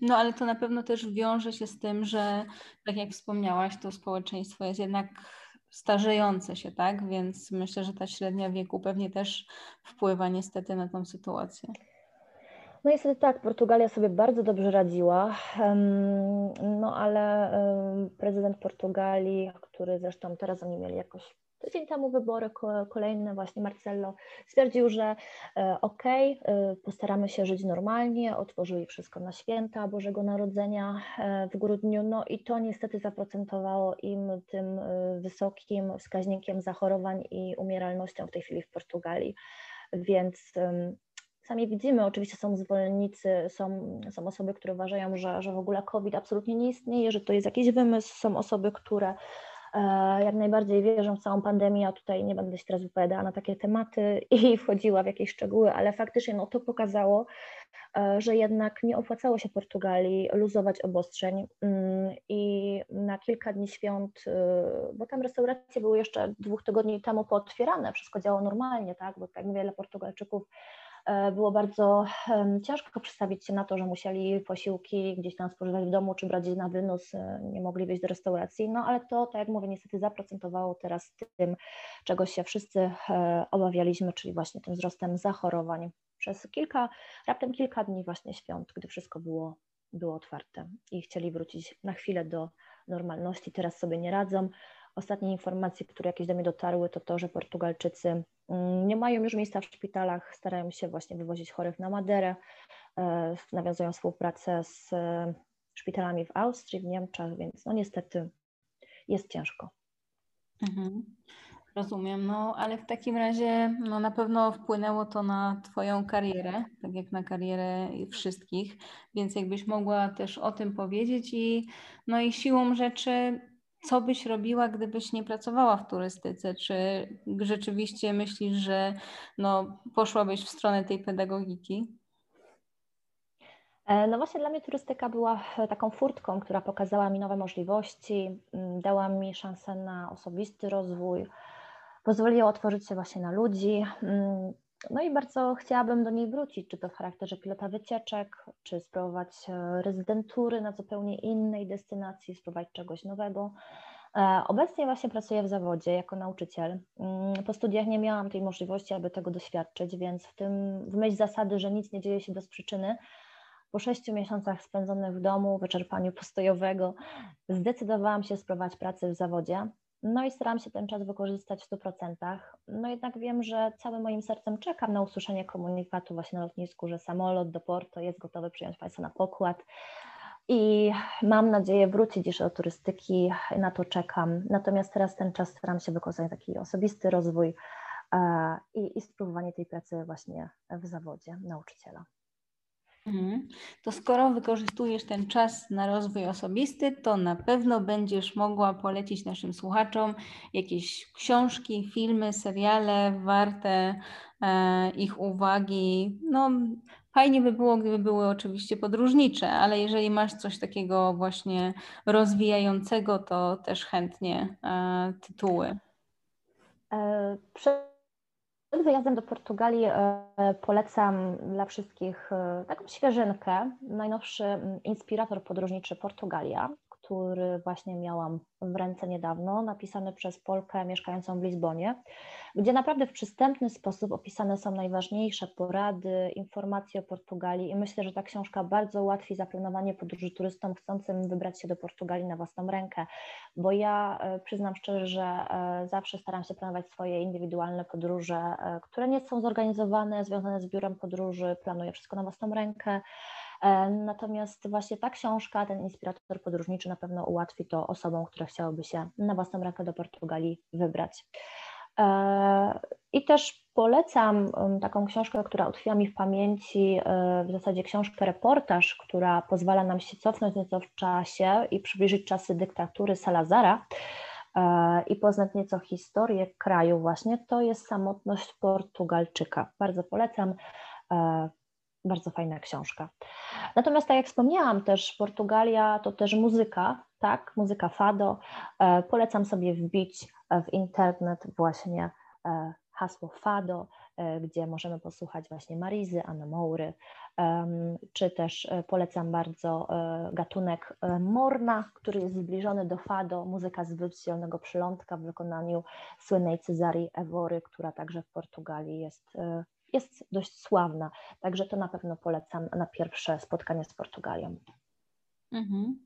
No ale to na pewno też wiąże się z tym, że tak jak wspomniałaś, to społeczeństwo jest jednak starzejące się, tak? Więc myślę, że ta średnia wieku pewnie też wpływa niestety na tą sytuację. No niestety tak, Portugalia sobie bardzo dobrze radziła, no ale prezydent Portugalii, który zresztą teraz oni mieli jakoś Tydzień temu wybory kolejne, właśnie Marcello stwierdził, że e, okej, okay, postaramy się żyć normalnie, otworzyli wszystko na święta Bożego Narodzenia e, w grudniu, no i to niestety zaprocentowało im tym e, wysokim wskaźnikiem zachorowań i umieralnością w tej chwili w Portugalii, więc sami widzimy, oczywiście są zwolennicy, są, są osoby, które uważają, że, że w ogóle COVID absolutnie nie istnieje, że to jest jakiś wymysł, są osoby, które E, jak najbardziej wierzę w całą pandemię, a tutaj nie będę się teraz wypowiadała na takie tematy i wchodziła w jakieś szczegóły, ale faktycznie no, to pokazało, e, że jednak nie opłacało się Portugalii luzować obostrzeń. Mm, i na kilka dni świąt, y, bo tam restauracje były jeszcze dwóch tygodni temu pootwierane, wszystko działo normalnie, tak, bo tak dla Portugalczyków E, było bardzo ciężko przedstawić się na to, że musieli posiłki gdzieś tam spożywać w domu czy brać na wynos, e, nie mogli wyjść do restauracji, no ale to, tak jak mówię, niestety zaprocentowało teraz tym, czego się wszyscy e, obawialiśmy, czyli właśnie tym wzrostem zachorowań przez kilka, raptem kilka dni właśnie świąt, gdy wszystko było, było otwarte i chcieli wrócić na chwilę do normalności, teraz sobie nie radzą. Ostatnie informacje, które jakieś do mnie dotarły, to to, że Portugalczycy mm, nie mają już miejsca w szpitalach, starają się właśnie wywozić chorych na Maderę, e, nawiązują współpracę z e, szpitalami w Austrii, w Niemczech, więc no niestety jest ciężko. Mhm. Rozumiem, no ale w takim razie no, na pewno wpłynęło to na Twoją karierę, tak jak na karierę wszystkich, więc jakbyś mogła też o tym powiedzieć i no i siłą rzeczy co byś robiła, gdybyś nie pracowała w turystyce? Czy rzeczywiście myślisz, że no, poszłabyś w stronę tej pedagogiki? E, no właśnie dla mnie turystyka była taką furtką, która pokazała mi nowe możliwości, mm, dała mi szansę na osobisty rozwój, pozwoliła otworzyć się właśnie na ludzi. No i bardzo chciałabym do niej wrócić, czy to w charakterze pilota wycieczek, czy spróbować e, rezydentury na zupełnie innej destynacji, spróbować czegoś nowego. E, obecnie właśnie pracuję w zawodzie jako nauczyciel. Mm, po studiach nie miałam tej możliwości, aby tego doświadczyć, więc w tym w myśl zasady, że nic nie dzieje się bez przyczyny, po sześciu miesiącach spędzonych w domu, wyczerpaniu postojowego, zdecydowałam się spróbować pracy w zawodzie. No i staram się ten czas wykorzystać w 100%. No jednak wiem, że całym moim sercem czekam na usłyszenie komunikatu właśnie na lotnisku, że samolot do Porto jest gotowy przyjąć Państwa na pokład. I mam nadzieję wrócić jeszcze do turystyki, na to czekam. Natomiast teraz ten czas staram się wykorzystać taki osobisty rozwój i, i spróbowanie tej pracy właśnie w zawodzie nauczyciela. Mhm. To skoro wykorzystujesz ten czas na rozwój osobisty, to na pewno będziesz mogła polecić naszym słuchaczom jakieś książki, filmy, seriale warte e, ich uwagi. No, fajnie by było, gdyby były oczywiście podróżnicze, ale jeżeli masz coś takiego właśnie rozwijającego, to też chętnie e, tytuły. E, przed wyjazdem do Portugalii polecam dla wszystkich taką świeżynkę. Najnowszy mm, inspirator podróżniczy Portugalia, który właśnie miałam w ręce niedawno, napisany przez Polkę mieszkającą w Lizbonie, gdzie naprawdę w przystępny sposób opisane są najważniejsze porady, informacje o Portugalii i myślę, że ta książka bardzo ułatwi zaplanowanie podróży turystom chcącym wybrać się do Portugalii na własną rękę, bo ja e, przyznam szczerze, że e, zawsze staram się planować swoje indywidualne podróże, e, które nie są zorganizowane, związane z biurem podróży, planuję wszystko na własną rękę, natomiast właśnie ta książka, ten inspirator podróżniczy na pewno ułatwi to osobom, które chciałyby się na własną rękę do Portugalii wybrać. E, I też polecam taką książkę, która utkwiła mi w pamięci, e, w zasadzie książkę reportaż, która pozwala nam się cofnąć nieco w czasie i przybliżyć czasy dyktatury Salazara i poznać nieco historię kraju właśnie, to jest Samotność Portugalczyka. Bardzo polecam bardzo fajna książka. Natomiast tak jak wspomniałam też, Portugalia to też muzyka, tak, muzyka fado. E, polecam sobie wbić w internet właśnie e, hasło fado, e, gdzie możemy posłuchać właśnie Marizy, Anna Moury, czy też polecam bardzo gatunek morna, który jest zbliżony do fado, muzyka z Zielonego Przylądka w wykonaniu słynnej Cezarii Ewory, która także w Portugalii jest jest dość sławna, także to na pewno polecam na pierwsze spotkanie z Portugalią. Mhm.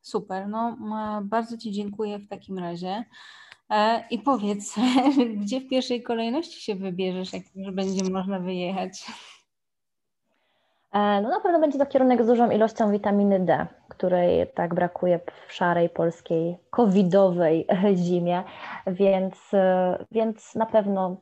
Super, no bardzo Ci dziękuję w takim razie. E, I powiedz, gdzie w pierwszej kolejności się wybierzesz, jak już będzie można wyjechać? E, no na pewno będzie to kierunek z dużą ilością witaminy D, której tak brakuje w szarej polskiej covidowej zimie, więc, e, więc na pewno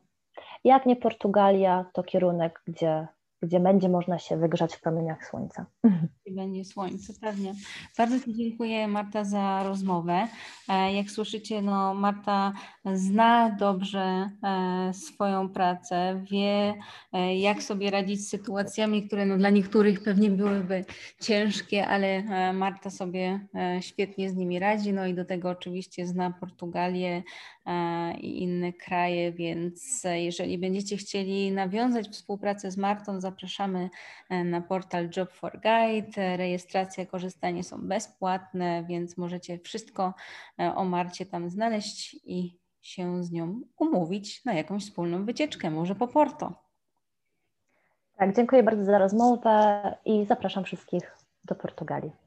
jak nie Portugalia, to kierunek, gdzie gdzie będzie można się wygrzać w promieniach słońca. I będzie słońce, pewnie. Bardzo Ci dziękuję Marta za rozmowę. E, jak słyszycie, no Marta zna dobrze e, swoją pracę, wie e, jak sobie radzić z sytuacjami, które no dla niektórych pewnie byłyby ciężkie, ale Marta sobie świetnie z nimi radzi, no i do tego oczywiście zna Portugalię i inne kraje, więc jeżeli będziecie chcieli nawiązać współpracę z Martą, zapraszamy e, na portal Job for Guide. Rejestracja, korzystanie są bezpłatne, więc możecie wszystko e, o Marcie tam znaleźć i się z nią umówić na jakąś wspólną wycieczkę, może po Porto. Tak, dziękuję bardzo za rozmowę i zapraszam wszystkich do Portugalii.